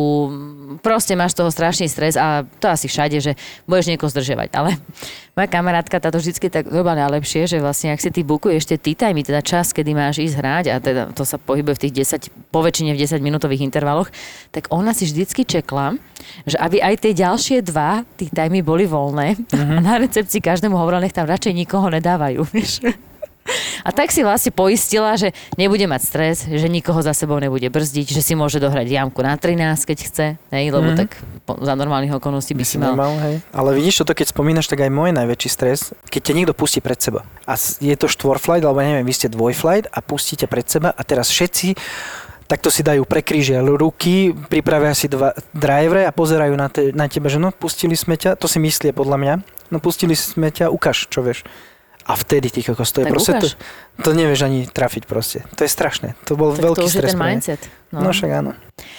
proste máš toho strašný stres a to asi všade, že budeš niekoho zdržiavať. Ale moja kamarátka táto vždycky tak robila najlepšie, že vlastne ak si ty bukuješ tie tea time, teda čas, kedy máš ísť hrať a teda to sa pohybuje v tých 10, po väčšine v 10 minútových intervaloch, tak ona si vždycky čekla, že aby aj tie ďalšie dva tea time boli voľné a na recepcii každému hovorila, nech tam radšej nikoho nedávajú. Vieš? A tak si vlastne poistila, že nebude mať stres, že nikoho za sebou nebude brzdiť, že si môže dohrať jamku na 13, keď chce, hej, lebo Mhm. tak po, za normálnych okolností by, By si mal. nemal, hej. Ale vidíš toto, keď spomínaš, tak aj môj najväčší stres, keď ťa niekto pustí pred seba. A je to štvorflight, alebo neviem, vy ste dvojflight a pustíte pred seba a teraz všetci takto si dajú prekrížia ruky, pripravia si dva drivere a pozerajú na, te, na teba, že no, pustili sme ťa, to si myslie podľa mňa, no pustili sme ťa, ukáž, čo vieš. A vtedy ty kokos, to je Tak proste, to. To nevieš ani trafiť proste. To je strašné. To bol Tak veľký to už je stres ten pre mňa. mindset. No. No však áno.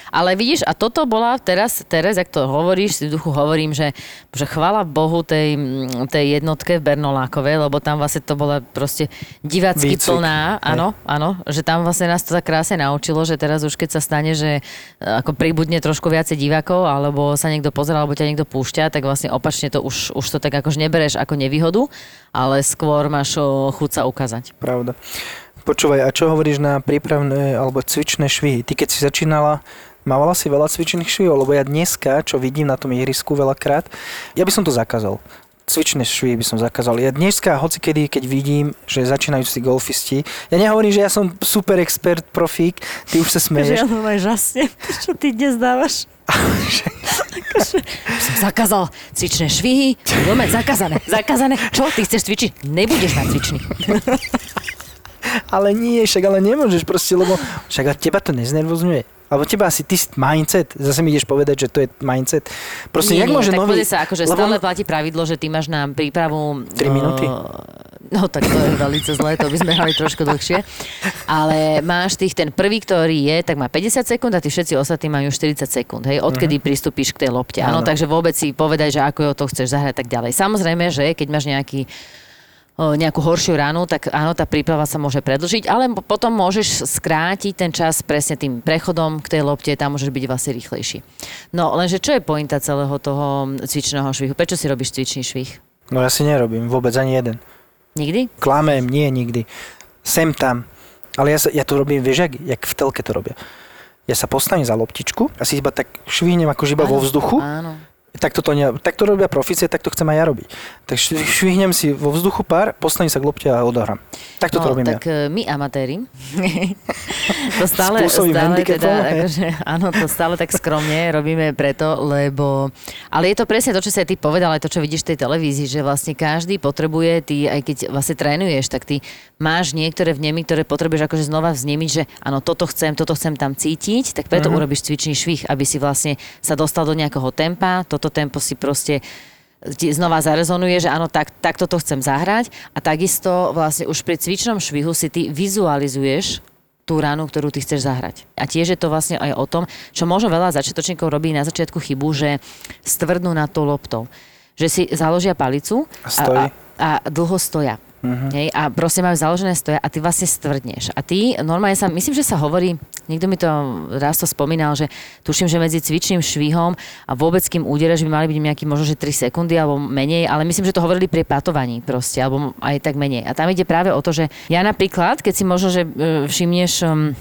Ale vidíš, a toto bola teraz, teraz, ak to hovoríš, si v duchu hovorím, že, že chvala Bohu tej, tej jednotke v Bernolákovej, lebo tam vlastne to bola proste divácky Výcvik, plná, áno, áno, že tam vlastne nás to tak krásne naučilo, že teraz už keď sa stane, že e, ako pribudne trošku viacej divákov, alebo sa niekto pozera, alebo ťa niekto púšťa, tak vlastne opačne to už, už to tak akože nebereš ako nevýhodu, ale skôr máš chuť sa ukázať. Pravda. Počúvaj, a čo hovoríš na prípravné alebo cvičné švihy? Ty keď si začínala, mávala si veľa cvičných švihov? Lebo ja dneska, čo vidím na tom ihrisku veľakrát, ja by som to zakázal. Cvičné švihy by som zakázal. Ja dneska, hoci kedy, keď vidím, že začínajú si golfisti, ja nehovorím, že ja som super expert, profík, ty už sa smeješ. ja normálne žasne, čo ty dnes dávaš. Akože, som zakázal cvičné švihy, budeme zakázané, zakázané. Čo, ty chceš cvičiť? Nebudeš na cvični. Ale nie, však ale nemôžeš proste, lebo však a teba to neznervozňuje. Alebo teba asi ty mindset, zase mi ideš povedať, že to je mindset. Proste, nie, jak nie, môže tak nový... sa, akože lebo- stále platí pravidlo, že ty máš na prípravu... Tri minúty? No, no tak to je veľmi zlé, to by sme hrali trošku dlhšie. Ale máš tých, ten prvý, ktorý je, tak má 50 sekúnd a tí všetci ostatní majú 40 sekúnd, hej, odkedy pristúpiš k tej lopte. Áno, takže vôbec si povedať, že ako to chceš zahrať tak ďalej. Samozrejme, že keď máš nejaký nejakú horšiu ránu, tak áno, tá príprava sa môže predlžiť, ale potom môžeš skrátiť ten čas presne tým prechodom k tej lopte, tam môžeš byť vlastne rýchlejší. No lenže čo je pointa celého toho cvičného švihu? Prečo si robíš cvičný švih? No ja si nerobím vôbec ani jeden. Nikdy? Klamem, nie nikdy. Sem tam. Ale ja, sa, ja to robím, vieš, jak, jak v telke to robia. Ja sa postavím za loptičku a si iba tak švihnem akože iba vo Áno, vzduchu. Áno. Tak to, ne, tak to robia profície, tak to chcem aj ja robiť. Tak švi- švihnem si vo vzduchu pár, postavím sa k lopte a odohrám. Tak to no, robím tak ja. e, my amatéri, to stále, stále teda, akože, áno, to stále tak skromne robíme preto, lebo, ale je to presne to, čo si aj ty povedal, aj to, čo vidíš v tej televízii, že vlastne každý potrebuje, ty, aj keď vlastne trénuješ, tak ty máš niektoré vnemy, ktoré potrebuješ akože znova vznemiť, že áno, toto chcem, toto chcem tam cítiť, tak preto Mhm. urobíš cvičný švih, aby si vlastne sa dostal do nejakého tempa, toto tempo si proste znova zarezonuje, že áno, tak, takto to chcem zahrať a takisto vlastne už pri cvičnom švihu si ty vizualizuješ tú ránu, ktorú ty chceš zahrať. A tiež je to vlastne aj o tom, čo možno veľa začiatočníkov robí na začiatku chybu, že stvrdnú nad tou loptou. Že si založia palicu a, a, a dlho stoja. Mhm. Hej, a proste majú založené stoja a ty vlastne stvrdneš. A ty normálne sa, myslím, že sa hovorí, niekto mi to raz to spomínal, že tuším, že medzi cvičným švihom a vôbec kým údereš by mali byť nejaký možno, že 3 sekundy alebo menej, ale myslím, že to hovorili pri patovaní proste, alebo aj tak menej. A tam ide práve o to, že ja napríklad, keď si možno, že e, všimneš um,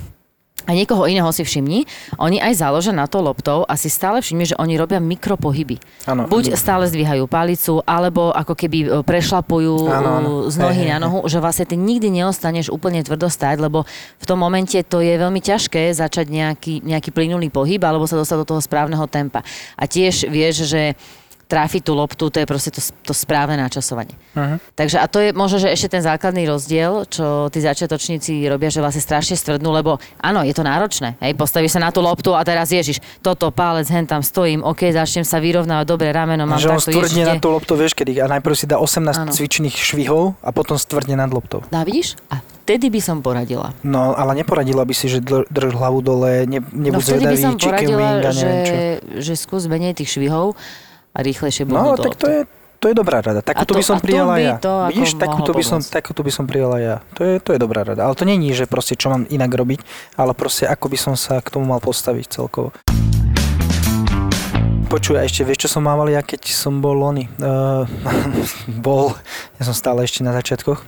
a niekoho iného si všimni, oni aj založia na to loptou a si stále všimni, že oni robia mikropohyby. Áno. Buď stále zdvíhajú palicu, alebo ako keby e, prešlapujú Áno, áno. e, z nohy hej, na nohu, že vlastne ty nikdy neostaneš úplne tvrdo stáť, lebo v tom momente to je veľmi ťažké začať nejaký, nejaký plynulý pohyb alebo sa dostať do toho správneho tempa. A tiež vieš, že trafiť tú loptu, to je proste to, to správne načasovanie. Mhm. Takže a to je možno, že ešte ten základný rozdiel, čo tí začiatočníci robia, že vlastne strašne stvrdnú, lebo áno, je to náročné. Hej, postavíš sa na tú loptu a teraz ježiš, toto, pálec, hen tam stojím, OK, začnem sa vyrovnávať, dobre, rameno mám že takto, stvrdne na tú loptu, vieš kedy, a najprv si dá 18 Áno. cvičných švihov a potom stvrdne nad loptou. No a vidíš? A vtedy by som poradila. No, ale neporadila by si, že dr- drž hlavu dole, ne, No nebuď vtedy by zvedavý, som chicken poradila, wing že, že skús menej tých švihov a rýchlejšie No, budú tak to je, to je dobrá rada. Takúto to- by som prijala ja. to Vidíš, takúto by, som, takúto by som prijala ja. To je, to je dobrá rada. Ale to není, že proste čo mám inak robiť, ale proste ako by som sa k tomu mal postaviť celkovo. Počuj, a ešte vieš, čo som mával ja, keď som bol lony? Uh, bol, ja som stále ešte na začiatkoch,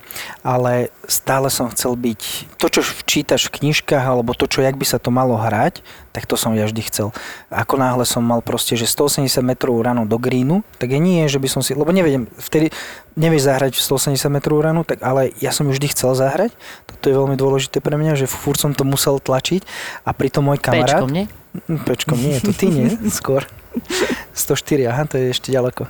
ale stále som chcel byť, to, čo čítaš v knižkách, alebo to, čo, jak by sa to malo hrať, tak to som ja vždy chcel. Ako náhle som mal proste, že 180 metrov ranu do greenu, tak je nie, že by som si, lebo neviem, vtedy nevieš zahrať 180 metrov ranu, tak ale ja som ju vždy chcel zahrať, toto je veľmi dôležité pre mňa, že furt som to musel tlačiť a pritom môj kamarát... Pečkom, nie? Mm, Pečkom nie, to ty nie, skôr. 104, aha, to je ešte ďaleko.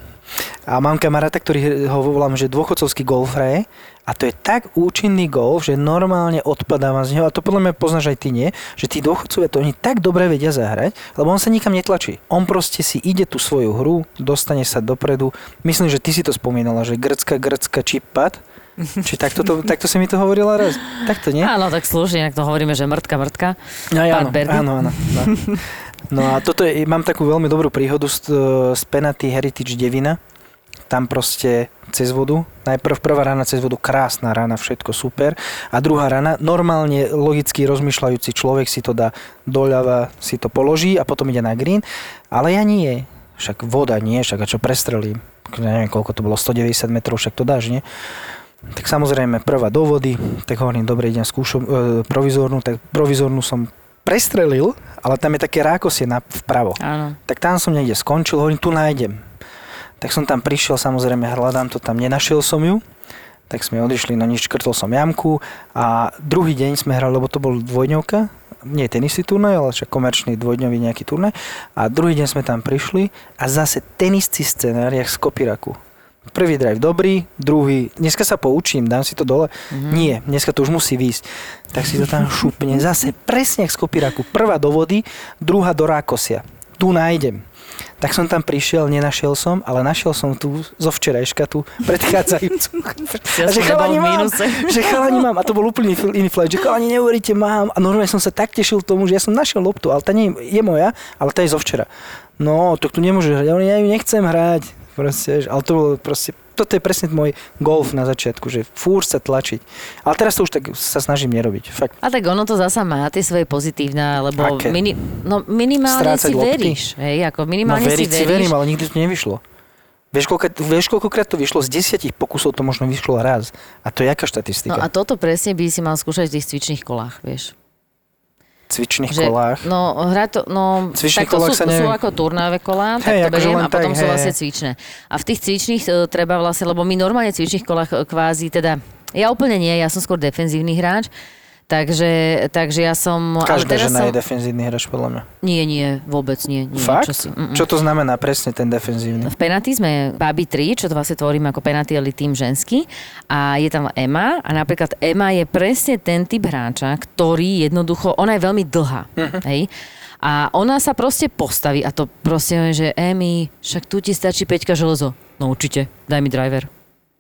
A mám kamaráta, ktorý ho volám, že dôchodcovský golf hraje a to je tak účinný golf, že normálne odpadáva z neho a to podľa mňa poznáš aj ty nie, že tí dôchodcovia to oni tak dobre vedia zahrať, lebo on sa nikam netlačí. On proste si ide tú svoju hru, dostane sa dopredu. Myslím, že ty si to spomínala, že grecka chip pad, Či takto, to, takto si mi to hovorila raz? Takto, nie? Áno, tak slúži, inak to hovoríme, že mrtka, mrtka. No, áno, Berdy? áno, áno. No. a toto je, mám takú veľmi dobrú príhodu z, z Penalty Heritage Devina. Tam proste cez vodu. Najprv prvá rana cez vodu, krásna rana, všetko super. A druhá rana, normálne logicky rozmýšľajúci človek si to dá doľava, si to položí a potom ide na green. Ale ja nie. Však voda nie, však a čo prestrelím. Neviem, koľko to bolo, 190 metrov, však to dáš, nie? Tak samozrejme, prvá do vody, tak hovorím, dobre, idem skúšom, e, provizornú, tak provizornú som prestrelil, ale tam je také rákosie na, vpravo. Áno. Tak tam som niekde skončil, hovorím, tu nájdem. Tak som tam prišiel, samozrejme, hľadám to tam, nenašiel som ju. Tak sme odišli, no nič, škrtol som jamku a druhý deň sme hrali, lebo to bol dvojdňovka, nie tenisný turnaj, ale však komerčný dvojdňový nejaký turnaj. A druhý deň sme tam prišli a zase tenistý scenár, jak z kopiraku. Prvý drive dobrý, druhý, dneska sa poučím, dám si to dole. Mm-hmm. Nie, dneska to už musí výjsť. Tak si to tam šupne. Zase presne z kopiraku. Prvá do vody, druhá do rákosia. Tu nájdem. Tak som tam prišiel, nenašiel som, ale našiel som tu zo včerajška tú predchádzajúcu. Ja nebol v mám, že chalani mám. A to bol úplný iný flight, že chalani neuveríte, mám. A normálne som sa tak tešil tomu, že ja som našiel loptu, ale tá nie je moja, ale tá je zo včera. No, tak tu nemôžeš hrať. Ja ju nechcem hrať. Proste, ale to bolo proste, toto je presne môj golf na začiatku, že fúr sa tlačiť. Ale teraz to už tak sa snažím nerobiť. Fakt. A tak ono to zasa má tie svoje pozitívne, lebo Aké? mini, no minimálne Strácať si lopty? veríš. Hej, ako No minimálne veriť si si veríš. verím, ale nikdy to nevyšlo. Vieš, koľko, vieš, koľkokrát to vyšlo? Z desiatich pokusov to možno vyšlo raz. A to je aká No štatistika? a toto presne by si mal skúšať v tých cvičných kolách, vieš. Cvičných Že, kolách. No, hra to, no, Cvičných takto sú, sa sú neviem. ako turnajové kolá, Hej, tak to beriem a potom tak, sú vlastne cvičné. A v tých cvičných e, treba vlastne, lebo my normálne cvičných kolách e, kvázi teda, ja úplne nie, ja som skôr defenzívny hráč, takže, takže ja som... ale Každá žena som, je defenzívny hráč, podľa mňa. Nie, nie, vôbec nie. nie Fakt? Čo, si. Čo to znamená presne ten defenzívny? V penalty sme Baby 3, čo to vlastne tvoríme ako penalty tým ženský a je tam Ema a napríklad Ema je presne ten typ hráča, ktorý jednoducho, ona je veľmi dlhá, Mhm. hej, a ona sa proste postaví a to proste že Emi, však tu ti stačí 5 železo. No určite, daj mi driver.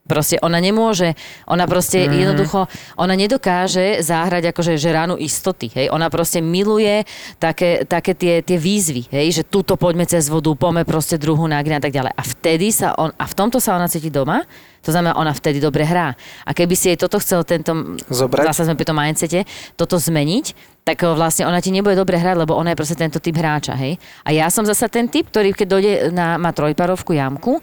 Proste ona nemôže, ona proste mm-hmm. jednoducho, ona nedokáže záhrať akože že ránu istoty, hej. Ona proste miluje také, také tie, tie výzvy, hej, že túto poďme cez vodu, poďme proste druhú na green a tak ďalej. A vtedy sa on, a v tomto sa ona cíti doma, to znamená, ona vtedy dobre hrá. A keby si jej toto chcel tento, Zobrať? zase sme pri tom mindsete, toto zmeniť, tak o, vlastne ona ti nebude dobre hrať, lebo ona je proste tento typ hráča, hej. A ja som zasa ten typ, ktorý keď dojde na, má trojparovku jamku,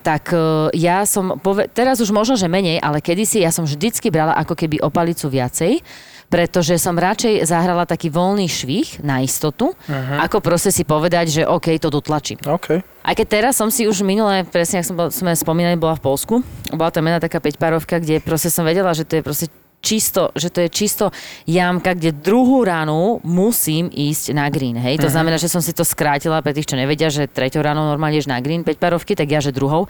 tak e, ja som, teraz už možno, že menej, ale kedysi ja som vždycky brala ako keby o palicu viacej, pretože som radšej zahrala taký voľný švih na istotu, uh-huh. ako proste si povedať, že OK, to dotlačím. OK. Aj keď teraz som si už minule, presne ako som bol, sme spomínali, bola v Polsku, bola tam jedna taká päťpárovka, kde proste som vedela, že to je proste čisto, že to je čisto jamka, kde druhú ránu musím ísť na green, hej. To znamená, že som si to skrátila pre tých, čo nevedia, že treťou ránou normálne ideš na green, päťpárovky, tak ja, že druhou.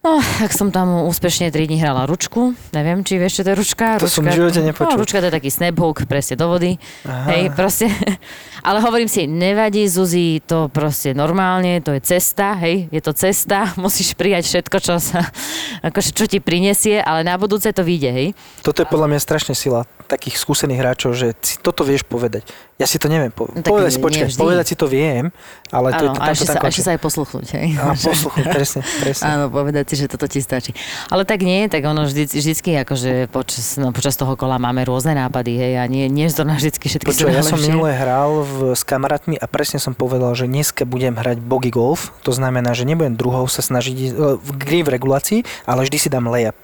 No, tak som tam úspešne 3 dní hrala ručku. Neviem, či vieš, čo to je ručka. To ručka, som v živote nepočul. No, ručka to je taký snap hook, presne do vody. Aha. Hej, proste. Ale hovorím si, nevadí, Zuzi, to proste normálne, to je cesta, hej, je to cesta, musíš prijať všetko, čo sa, akože, čo ti prinesie, ale na budúce to vyjde, hej. Toto je podľa mňa strašne sila takých skúsených hráčov, že si toto vieš povedať. Ja si to neviem povedať. No povedať si, počkaj, povedať si to viem, ale to je to a tam to ešte tam sa, končí. ešte sa aj posluchnúť, hej. A posluchnúť, presne, presne. Áno, povedať si, že toto ti stačí. Ale tak nie, tak ono vždy, vždycky akože počas, no, počas toho kola máme rôzne nápady, hej, a nie, nie zrovna vždycky všetky Počuj, ja som minule hral v, s kamarátmi a presne som povedal, že dneska budem hrať bogy golf, to znamená, že nebudem druhou sa snažiť e, v green v regulácii, ale vždy si dám layup.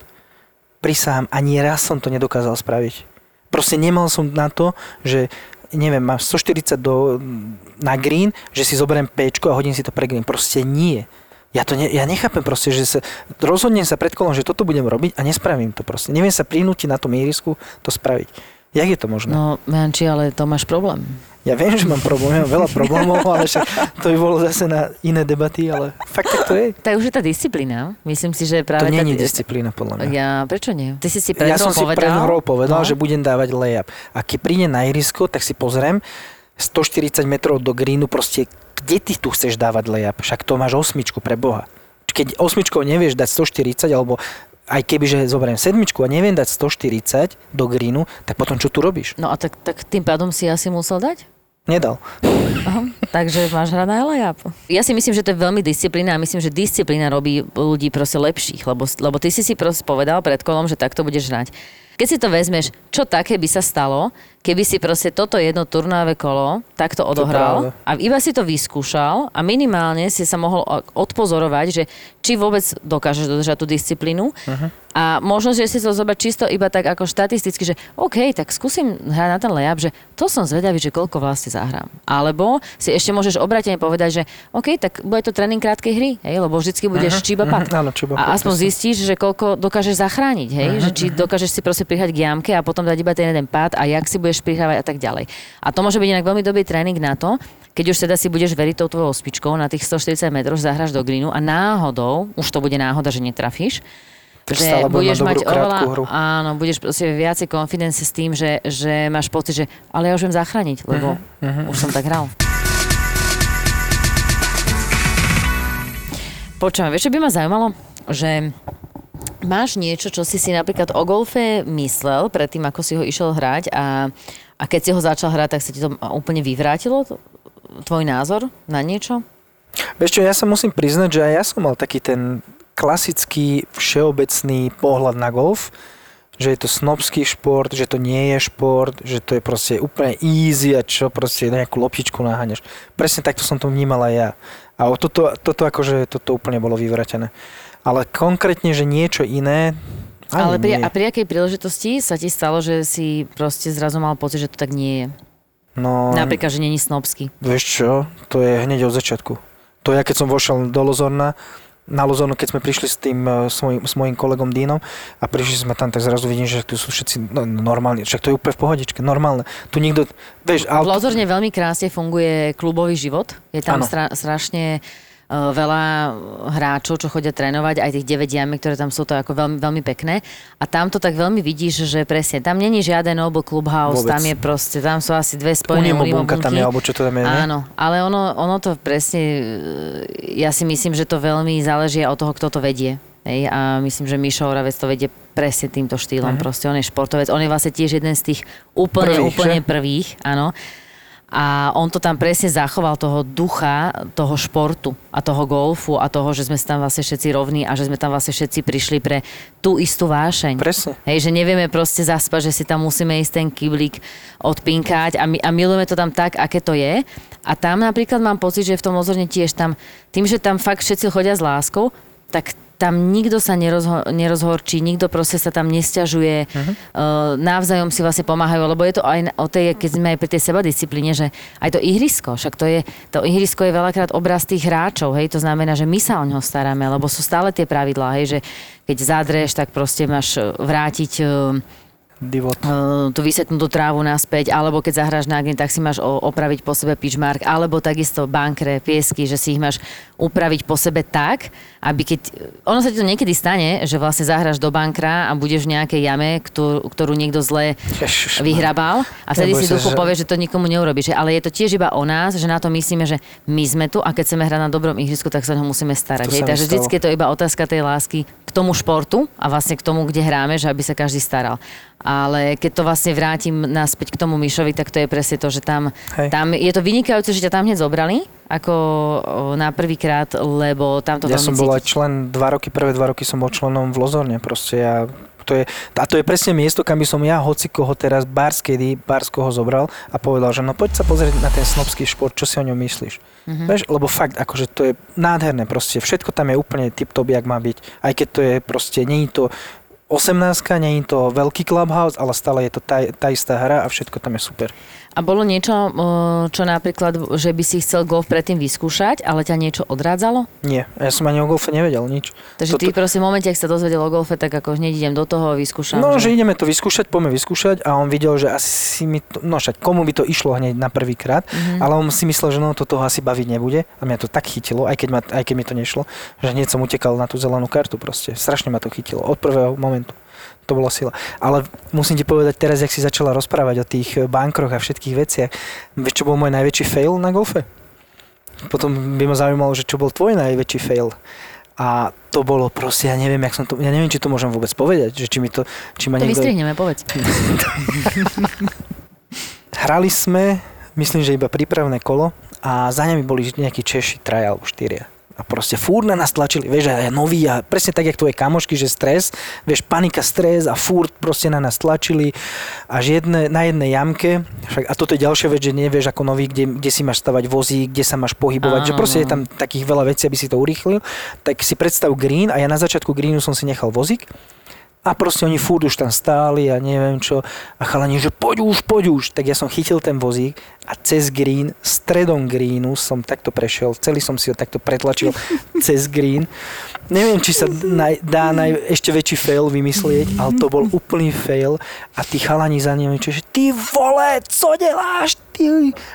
Prisahám, ani raz som to nedokázal spraviť. Proste nemal som na to, že neviem, mám 140 do, na green, že si zoberiem P a hodím si to pre green. Proste nie. Ja to ne, ja nechápem proste, že sa, rozhodnem sa pred kolom, že toto budem robiť a nespravím to proste. Neviem sa prinútiť na tom ihrisku to spraviť. Jak je to možné? No, Janči, ale to máš problém. Ja viem, že mám problém, mám veľa problémov, ale však to by bolo zase na iné debaty, ale fakt tak to je. To je už je tá disciplína. Myslím si, že To práve... nie tá, je disciplína, podľa mňa. Ja, prečo nie? Ty si si pred Ja som si povedal, pred hrou povedal, no. že budem dávať layup. A keď príde na ihrisko, tak si pozriem 140 metrov do greenu, proste kde ty tu chceš dávať layup? Však to máš osmičku pre Boha. Keď osmičkou nevieš dať 140 alebo aj keby, že zoberiem sedmičku a neviem dať 140 do greenu, tak potom čo tu robíš? No a tak, tak tým pádom si asi musel dať? Nedal. Aha, takže máš hrať na layup. Ja si myslím, že to je veľmi disciplína a myslím, že disciplína robí ľudí proste lepších, lebo, lebo ty si si proste povedal pred kolom, že takto budeš hrať. Keď si to vezmeš, čo také by sa stalo, keby si proste toto jedno turnové kolo takto odohral a iba si to vyskúšal a minimálne si sa mohol odpozorovať, že či vôbec dokážeš dodržať tú disciplínu uh-huh. a možno, že si to zobrať čisto iba tak ako štatisticky, že OK, tak skúsim hrať na ten layup, že to som zvedavý, že koľko vlastne zahrám. Alebo si ešte môžeš obratene povedať, že OK, tak bude to tréning krátkej hry, hej, lebo vždycky budeš uh-huh. čiba pat. Áno, čiba a aspoň zistíš, že koľko dokážeš zachrániť, hej, že či dokážeš si proste prihať k jamke a potom dať iba ten jeden pád a jak si budeš prihrávať a tak ďalej. A to môže byť inak veľmi dobrý tréning na to, keď už teda si budeš veriť tou tvojou ospičkou na tých 140 metroch, zahraš do greenu a náhodou, už to bude náhoda, že netrafíš, Tak že budeš mať oveľa, hru. áno, budeš proste viacej confidence s tým, že, že máš pocit, že ale ja už viem zachrániť, lebo uh-huh, už som tak hral. Počúvam, vieš, čo by ma zaujímalo? Že máš niečo, čo si si napríklad o golfe myslel predtým, ako si ho išiel hrať a, a keď si ho začal hrať, tak sa ti to úplne vyvrátilo? Tvoj názor na niečo? Vieš čo, ja sa musím priznať, že aj ja som mal taký ten klasický všeobecný pohľad na golf, že je to snobský šport, že to nie je šport, že to je proste úplne easy a čo proste nejakú loptičku naháňaš. Presne takto som to vnímal aj ja. A toto, toto akože toto úplne bolo vyvratené. Ale konkrétne, že niečo iné, ani Ale pri, nie. a pri akej príležitosti sa ti stalo, že si proste zrazu mal pocit, že to tak nie je? No, Napríklad, že není snobský. Vieš čo, to je hneď od začiatku. To ja keď som vošiel do Lozorna, na Lozornu, keď sme prišli s tým, eh, s mojim, s mojim kolegom Dínom a prišli sme tam, tak zrazu vidím, že tu sú všetci no, normálni, však to je úplne v pohodičke, normálne. Tu nikto, vieš, V. Lozorne veľmi krásne funguje klubový život. Je tam stra, strašne e, veľa hráčov, čo chodia trénovať, aj tých 9 jamy, ktoré tam sú, to ako veľmi, veľmi pekné. A tam to tak veľmi vidíš, že presne, tam není žiaden Noble Clubhouse, Vôbec. tam je proste, tam sú asi dve spojené bunka tam je, bunky. alebo čo to tam je, ne? Áno, ale ono, ono to presne, e, ja si myslím, že to veľmi záleží od toho, kto to vedie. Hej, a myslím, že Mišo Oravec to vedie presne týmto štýlom. Mhm. Proste on je športovec, on je vlastne tiež jeden z tých úplne, Prvých, úplne že? prvých, áno. A on to tam presne zachoval toho ducha, toho športu a toho golfu a toho, že sme tam vlastne všetci rovní a že sme tam vlastne všetci prišli pre tú istú vášeň. Presne. Hej, že nevieme proste zaspať, že si tam musíme ísť ten kyblík odpinkať a, my, a milujeme to tam tak, aké to je. A tam napríklad mám pocit, že v tom ozorne tiež tam, tým, že tam fakt všetci chodia s láskou, tak tam nikto sa nerozho- nerozhorčí, nikto proste sa tam nesťažuje, uh-huh. uh, navzájom si vlastne pomáhajú, lebo je to aj o tej, keď sme aj pri tej sebadisciplíne, že aj to ihrisko, však to je, to ihrisko je veľakrát obraz tých hráčov, hej, to znamená, že my sa o ňo staráme, lebo sú stále tie pravidlá, hej, že keď zadreš, tak proste máš eh, vrátiť eh, Divot. uh, tú vysetnutú trávu naspäť, alebo keď zahráš na green, tak si máš opraviť po sebe pitch mark, alebo takisto bankre, piesky, že si ich máš upraviť po sebe tak, aby keď... Ono sa ti to niekedy stane, že vlastne zahráš do bankra a budeš v nejakej jame, ktorú, ktorú niekto zle Ježiš, vyhrabal a vtedy si duchu že- povie, že to nikomu neurobíš. Ale je to tiež iba o nás, že na to myslíme, že my sme tu a keď chceme hrať na dobrom ihrisku, tak sa o ňo musíme starať. Hej? Takže vždycky je to iba otázka tej lásky tomu športu a vlastne k tomu, kde hráme, že aby sa každý staral. Ale keď to vlastne vrátim naspäť k tomu Mišovi, tak to je presne to, že tam, Hej. tam je to vynikajúce, že ťa tam hneď zobrali, ako na prvýkrát, lebo tam to Ja som bol aj cítiť. člen, dva roky, prvé dva roky som bol členom v Lozorne, proste ja to je, a to je presne miesto, kam by som ja hoci koho teraz Bars, kedy Bars koho zobral a povedal, že no poď sa pozrieť na ten snobský šport, čo si o ňom myslíš. Mm-hmm. Vieš, lebo fakt, akože to je nádherné proste, všetko tam je úplne tip-top, jak má byť. Aj keď to je proste, není to 18, nie je to veľký clubhouse, ale stále je to tá, tá istá hra a všetko tam je super. A bolo niečo, o, čo napríklad, že by si chcel golf predtým vyskúšať, ale ťa niečo odrádzalo? Nie, ja som ani o golfe nevedel nič. Takže ty proste v momente, ak sa dozvedel o golfe, tak ako hneď idem do toho, vyskúšam. No, že ideme to vyskúšať, poďme vyskúšať a on videl, že asi mi to, no však komu by to išlo hneď na prvý krát, Mhm. mm-hmm. ale on si myslel, že no to toho asi baviť nebude a mňa to tak chytilo, aj keď, ma, aj keď mi to nešlo, že hneď som utekal na tú zelenú kartu proste, strašne ma to chytilo od prvého momentu. To bola sila. Ale musím ti povedať teraz, jak si začala rozprávať o tých eh, bankroch a všetkých veciach. Vieš, čo bol môj najväčší fail na golfe? Potom by ma zaujímalo, že čo bol tvoj najväčší fail. A to bolo proste, ja neviem, jak som to, ja neviem, či to môžem vôbec povedať, že či mi to, či ma To niekto... vystrihneme, povedz. Hrali sme, myslím, že iba prípravné kolo a za nami boli nejakí Češi, traja alebo štyria. A proste fúr na nás tlačili, vieš, a noví a presne tak, jak tvoje kamošky, že stres, vieš, panika, stres a fúr proste na nás tlačili až jedne, na jednej jamke, však, a toto je ďalšia vec, že nevieš ako nový, kde, kde si máš stavať vozík, kde sa máš pohybovať, Áno, že proste je tam takých veľa vecí, aby si to urýchlil, tak si predstav green a ja na začiatku greenu som si nechal vozík a proste oni furt už tam stáli a neviem čo. A chalani, že poď už, poď už. Tak ja som chytil ten vozík a cez green, stredom greenu som takto prešiel. Celý som si ho takto pretlačil cez green. Neviem, či sa naj, dá naj, ešte väčší fail vymyslieť, ale to bol úplný fail. A tí chalani za ním, čo, že ty vole, co deláš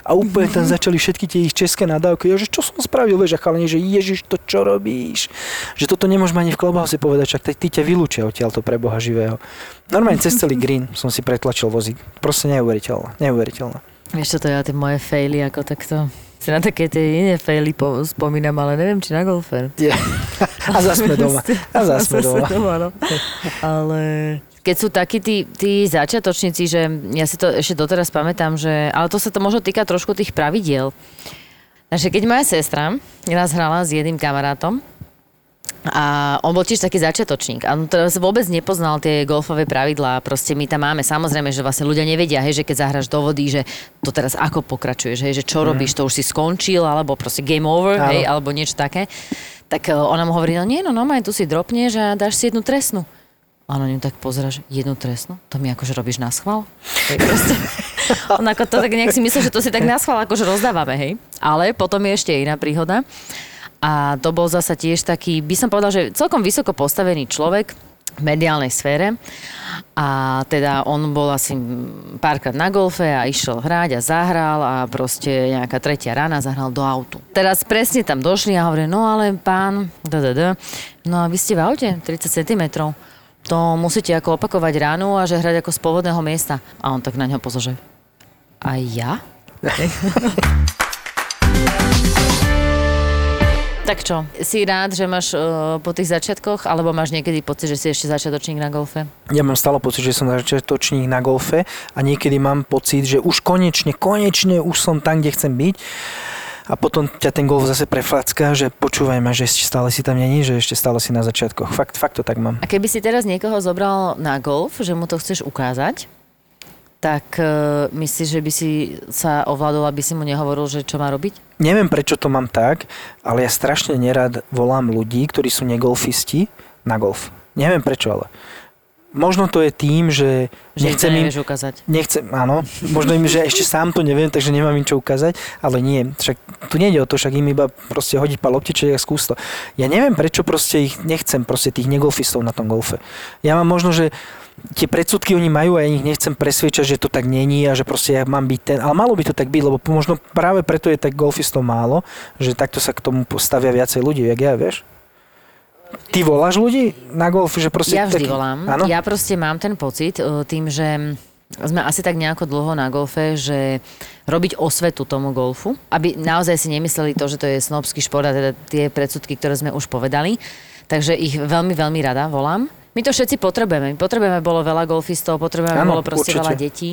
A úplne tam začali všetky tie ich české nadávky. Ja, že čo som spravil, vieš, chalani, že ježiš, to čo robíš? Že toto nemôžeme ani v klobhause povedať, však ty ťa vylúčia odtiaľ to pre Boha živého. Normálne cez celý green som si pretlačil vozík. Proste neuveriteľné, neuveriteľné. Vieš čo, to ja tie moje faily ako takto si na také tie iné faily po, spomínam, ale neviem, či na golfe. Je. A zase sme doma. A zase sme doma. doma no. Ale keď sú takí tí, tí začiatočníci, že ja si to ešte doteraz pamätám, že, ale to sa to možno týka trošku tých pravidiel. Takže keď moja sestra raz hrala s jedným kamarátom, a on bol tiež taký začiatočník. A on teraz vôbec nepoznal tie golfové pravidlá. Proste my tam máme, samozrejme, že vlastne ľudia nevedia, hej, že keď zahraš do vody, že to teraz ako pokračuješ, hej, že čo robíš, to už si skončil, alebo proste game over, Áno. hej, alebo niečo také. Tak eh, ona mu hovorí, no nie, no, no, tu si dropneš a dáš si jednu trestnú. A on na ňu tak pozera, že jednu trestnú? To mi akože robíš na schvál? Proste. On ako to tak nejak si myslel, že to si tak na schvál akože rozdávame, hej. Ale potom je ešte iná príhoda. A to bol zasa tiež taký, by som povedal, že celkom vysoko postavený človek v mediálnej sfére. A teda on bol asi párkrát na golfe a išiel hrať a zahral a proste nejaká tretia rána zahral do autu. Teraz presne tam došli a hovorí, no ale pán, da, da, da, no a vy ste v aute 30 cm. To musíte ako opakovať ránu a že hrať ako z pôvodného miesta. A on tak na ňo pozor, že a ja? Tak čo, si rád, že máš uh, po tých začiatkoch, alebo máš niekedy pocit, že si ešte začiatočník na golfe? Ja mám stále pocit, že som začiatočník na golfe a niekedy mám pocit, že už konečne, konečne už som tam, kde chcem byť. A potom ťa ten golf zase preflacká, že počúvaj ma, že ešte stále si tam není, že ešte stále si na začiatkoch. Fakt, fakt to tak mám. A keby si teraz niekoho zobral na golf, že mu to chceš ukázať, tak uh, myslíš, že by si sa ovládol, aby si mu nehovoril, že čo má robiť? Neviem, prečo to mám tak, ale ja strašne nerad volám ľudí, ktorí sú negolfisti, na golf. Neviem prečo, ale možno to je tým, že, Že nechcem im ukázať. Nechcem, áno, možno im, že ešte sám to neviem, takže nemám im čo ukázať, ale nie, však tu nejde o to, však im iba proste hodiť pár loptičiek a skús to. Ja neviem, prečo proste ich nechcem, proste tých negolfistov na tom golfe. Ja mám možno, že tie predsudky oni majú a ja ich nechcem presviečať, že to tak není a že proste ja mám byť ten, ale malo by to tak byť, lebo možno práve preto je tak golfistov málo, že takto sa k tomu postavia viacej ľudí, jak ja, vieš? Ty voláš ľudí na golf, že proste... Ja vždy taký- volám. Áno? Ja proste mám ten pocit uh, tým, že sme asi tak nejako dlho na golfe, že robiť osvetu tomu golfu, aby naozaj si nemysleli to, že to je snobský šport a teda tie predsudky, ktoré sme už povedali. Takže ich veľmi, veľmi rada volám. My to všetci potrebujeme. Potrebujeme, bolo veľa golfistov, potrebujeme, Áno, bolo proste určite. veľa detí.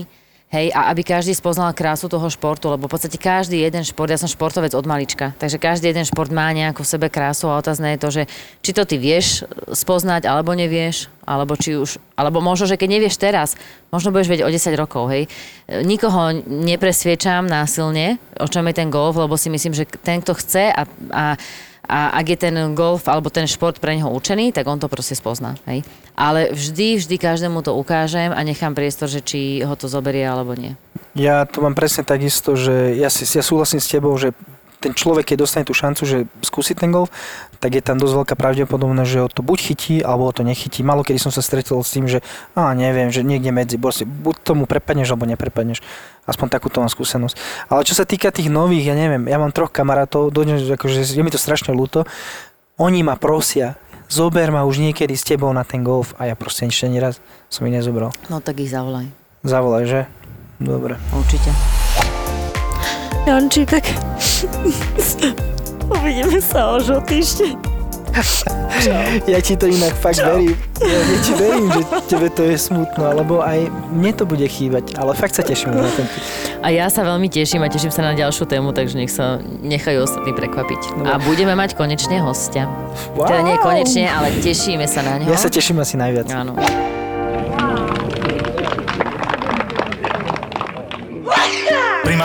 Hej, a aby každý spoznal krásu toho športu, lebo v podstate každý jeden šport, ja som športovec od malička, takže každý jeden šport má nejakú v sebe krásu a otázne je to, že či to ty vieš spoznať, alebo nevieš, alebo či už, alebo možno, že keď nevieš teraz, možno budeš vedieť o 10 rokov, hej. Nikoho nepresviečam násilne, o čom je ten golf, lebo si myslím, že ten, kto chce a, a a ak je ten golf alebo ten šport pre neho určený, tak on to proste spozná. Hej? Ale vždy, vždy každému to ukážem a nechám priestor, že či ho to zoberie alebo nie. Ja to mám presne takisto, že ja, si, ja súhlasím s tebou, že ten človek, keď dostane tú šancu, že skúsi ten golf, tak je tam dosť veľká pravdepodobnosť, že ho to buď chytí, alebo ho to nechytí. Malo kedy som sa stretol s tým, že a neviem, že niekde medzi, proste, buď tomu prepadneš, alebo neprepadneš. Aspoň takúto mám skúsenosť. Ale čo sa týka tých nových, ja neviem, ja mám troch kamarátov, dodnes, akože je mi to strašne ľúto, oni ma prosia, zober ma už niekedy s tebou na ten golf a ja proste ešte raz som ich nezobral. No tak ich zavolaj. Zavolaj, že? Dobre. Určite. Janči, tak uvidíme sa už o týždeň. Ja ti to inak fakt verím. Ja, ja ti verím, že tebe to je smutno, lebo aj mne to bude chýbať, ale fakt sa teším na ten A ja sa veľmi teším a teším sa na ďalšiu tému, takže nech sa nechajú ostatní prekvapiť. A budeme mať konečne hostia. Wow. Teda nie konečne, ale tešíme sa na ňo. Ja sa teším asi najviac. Áno.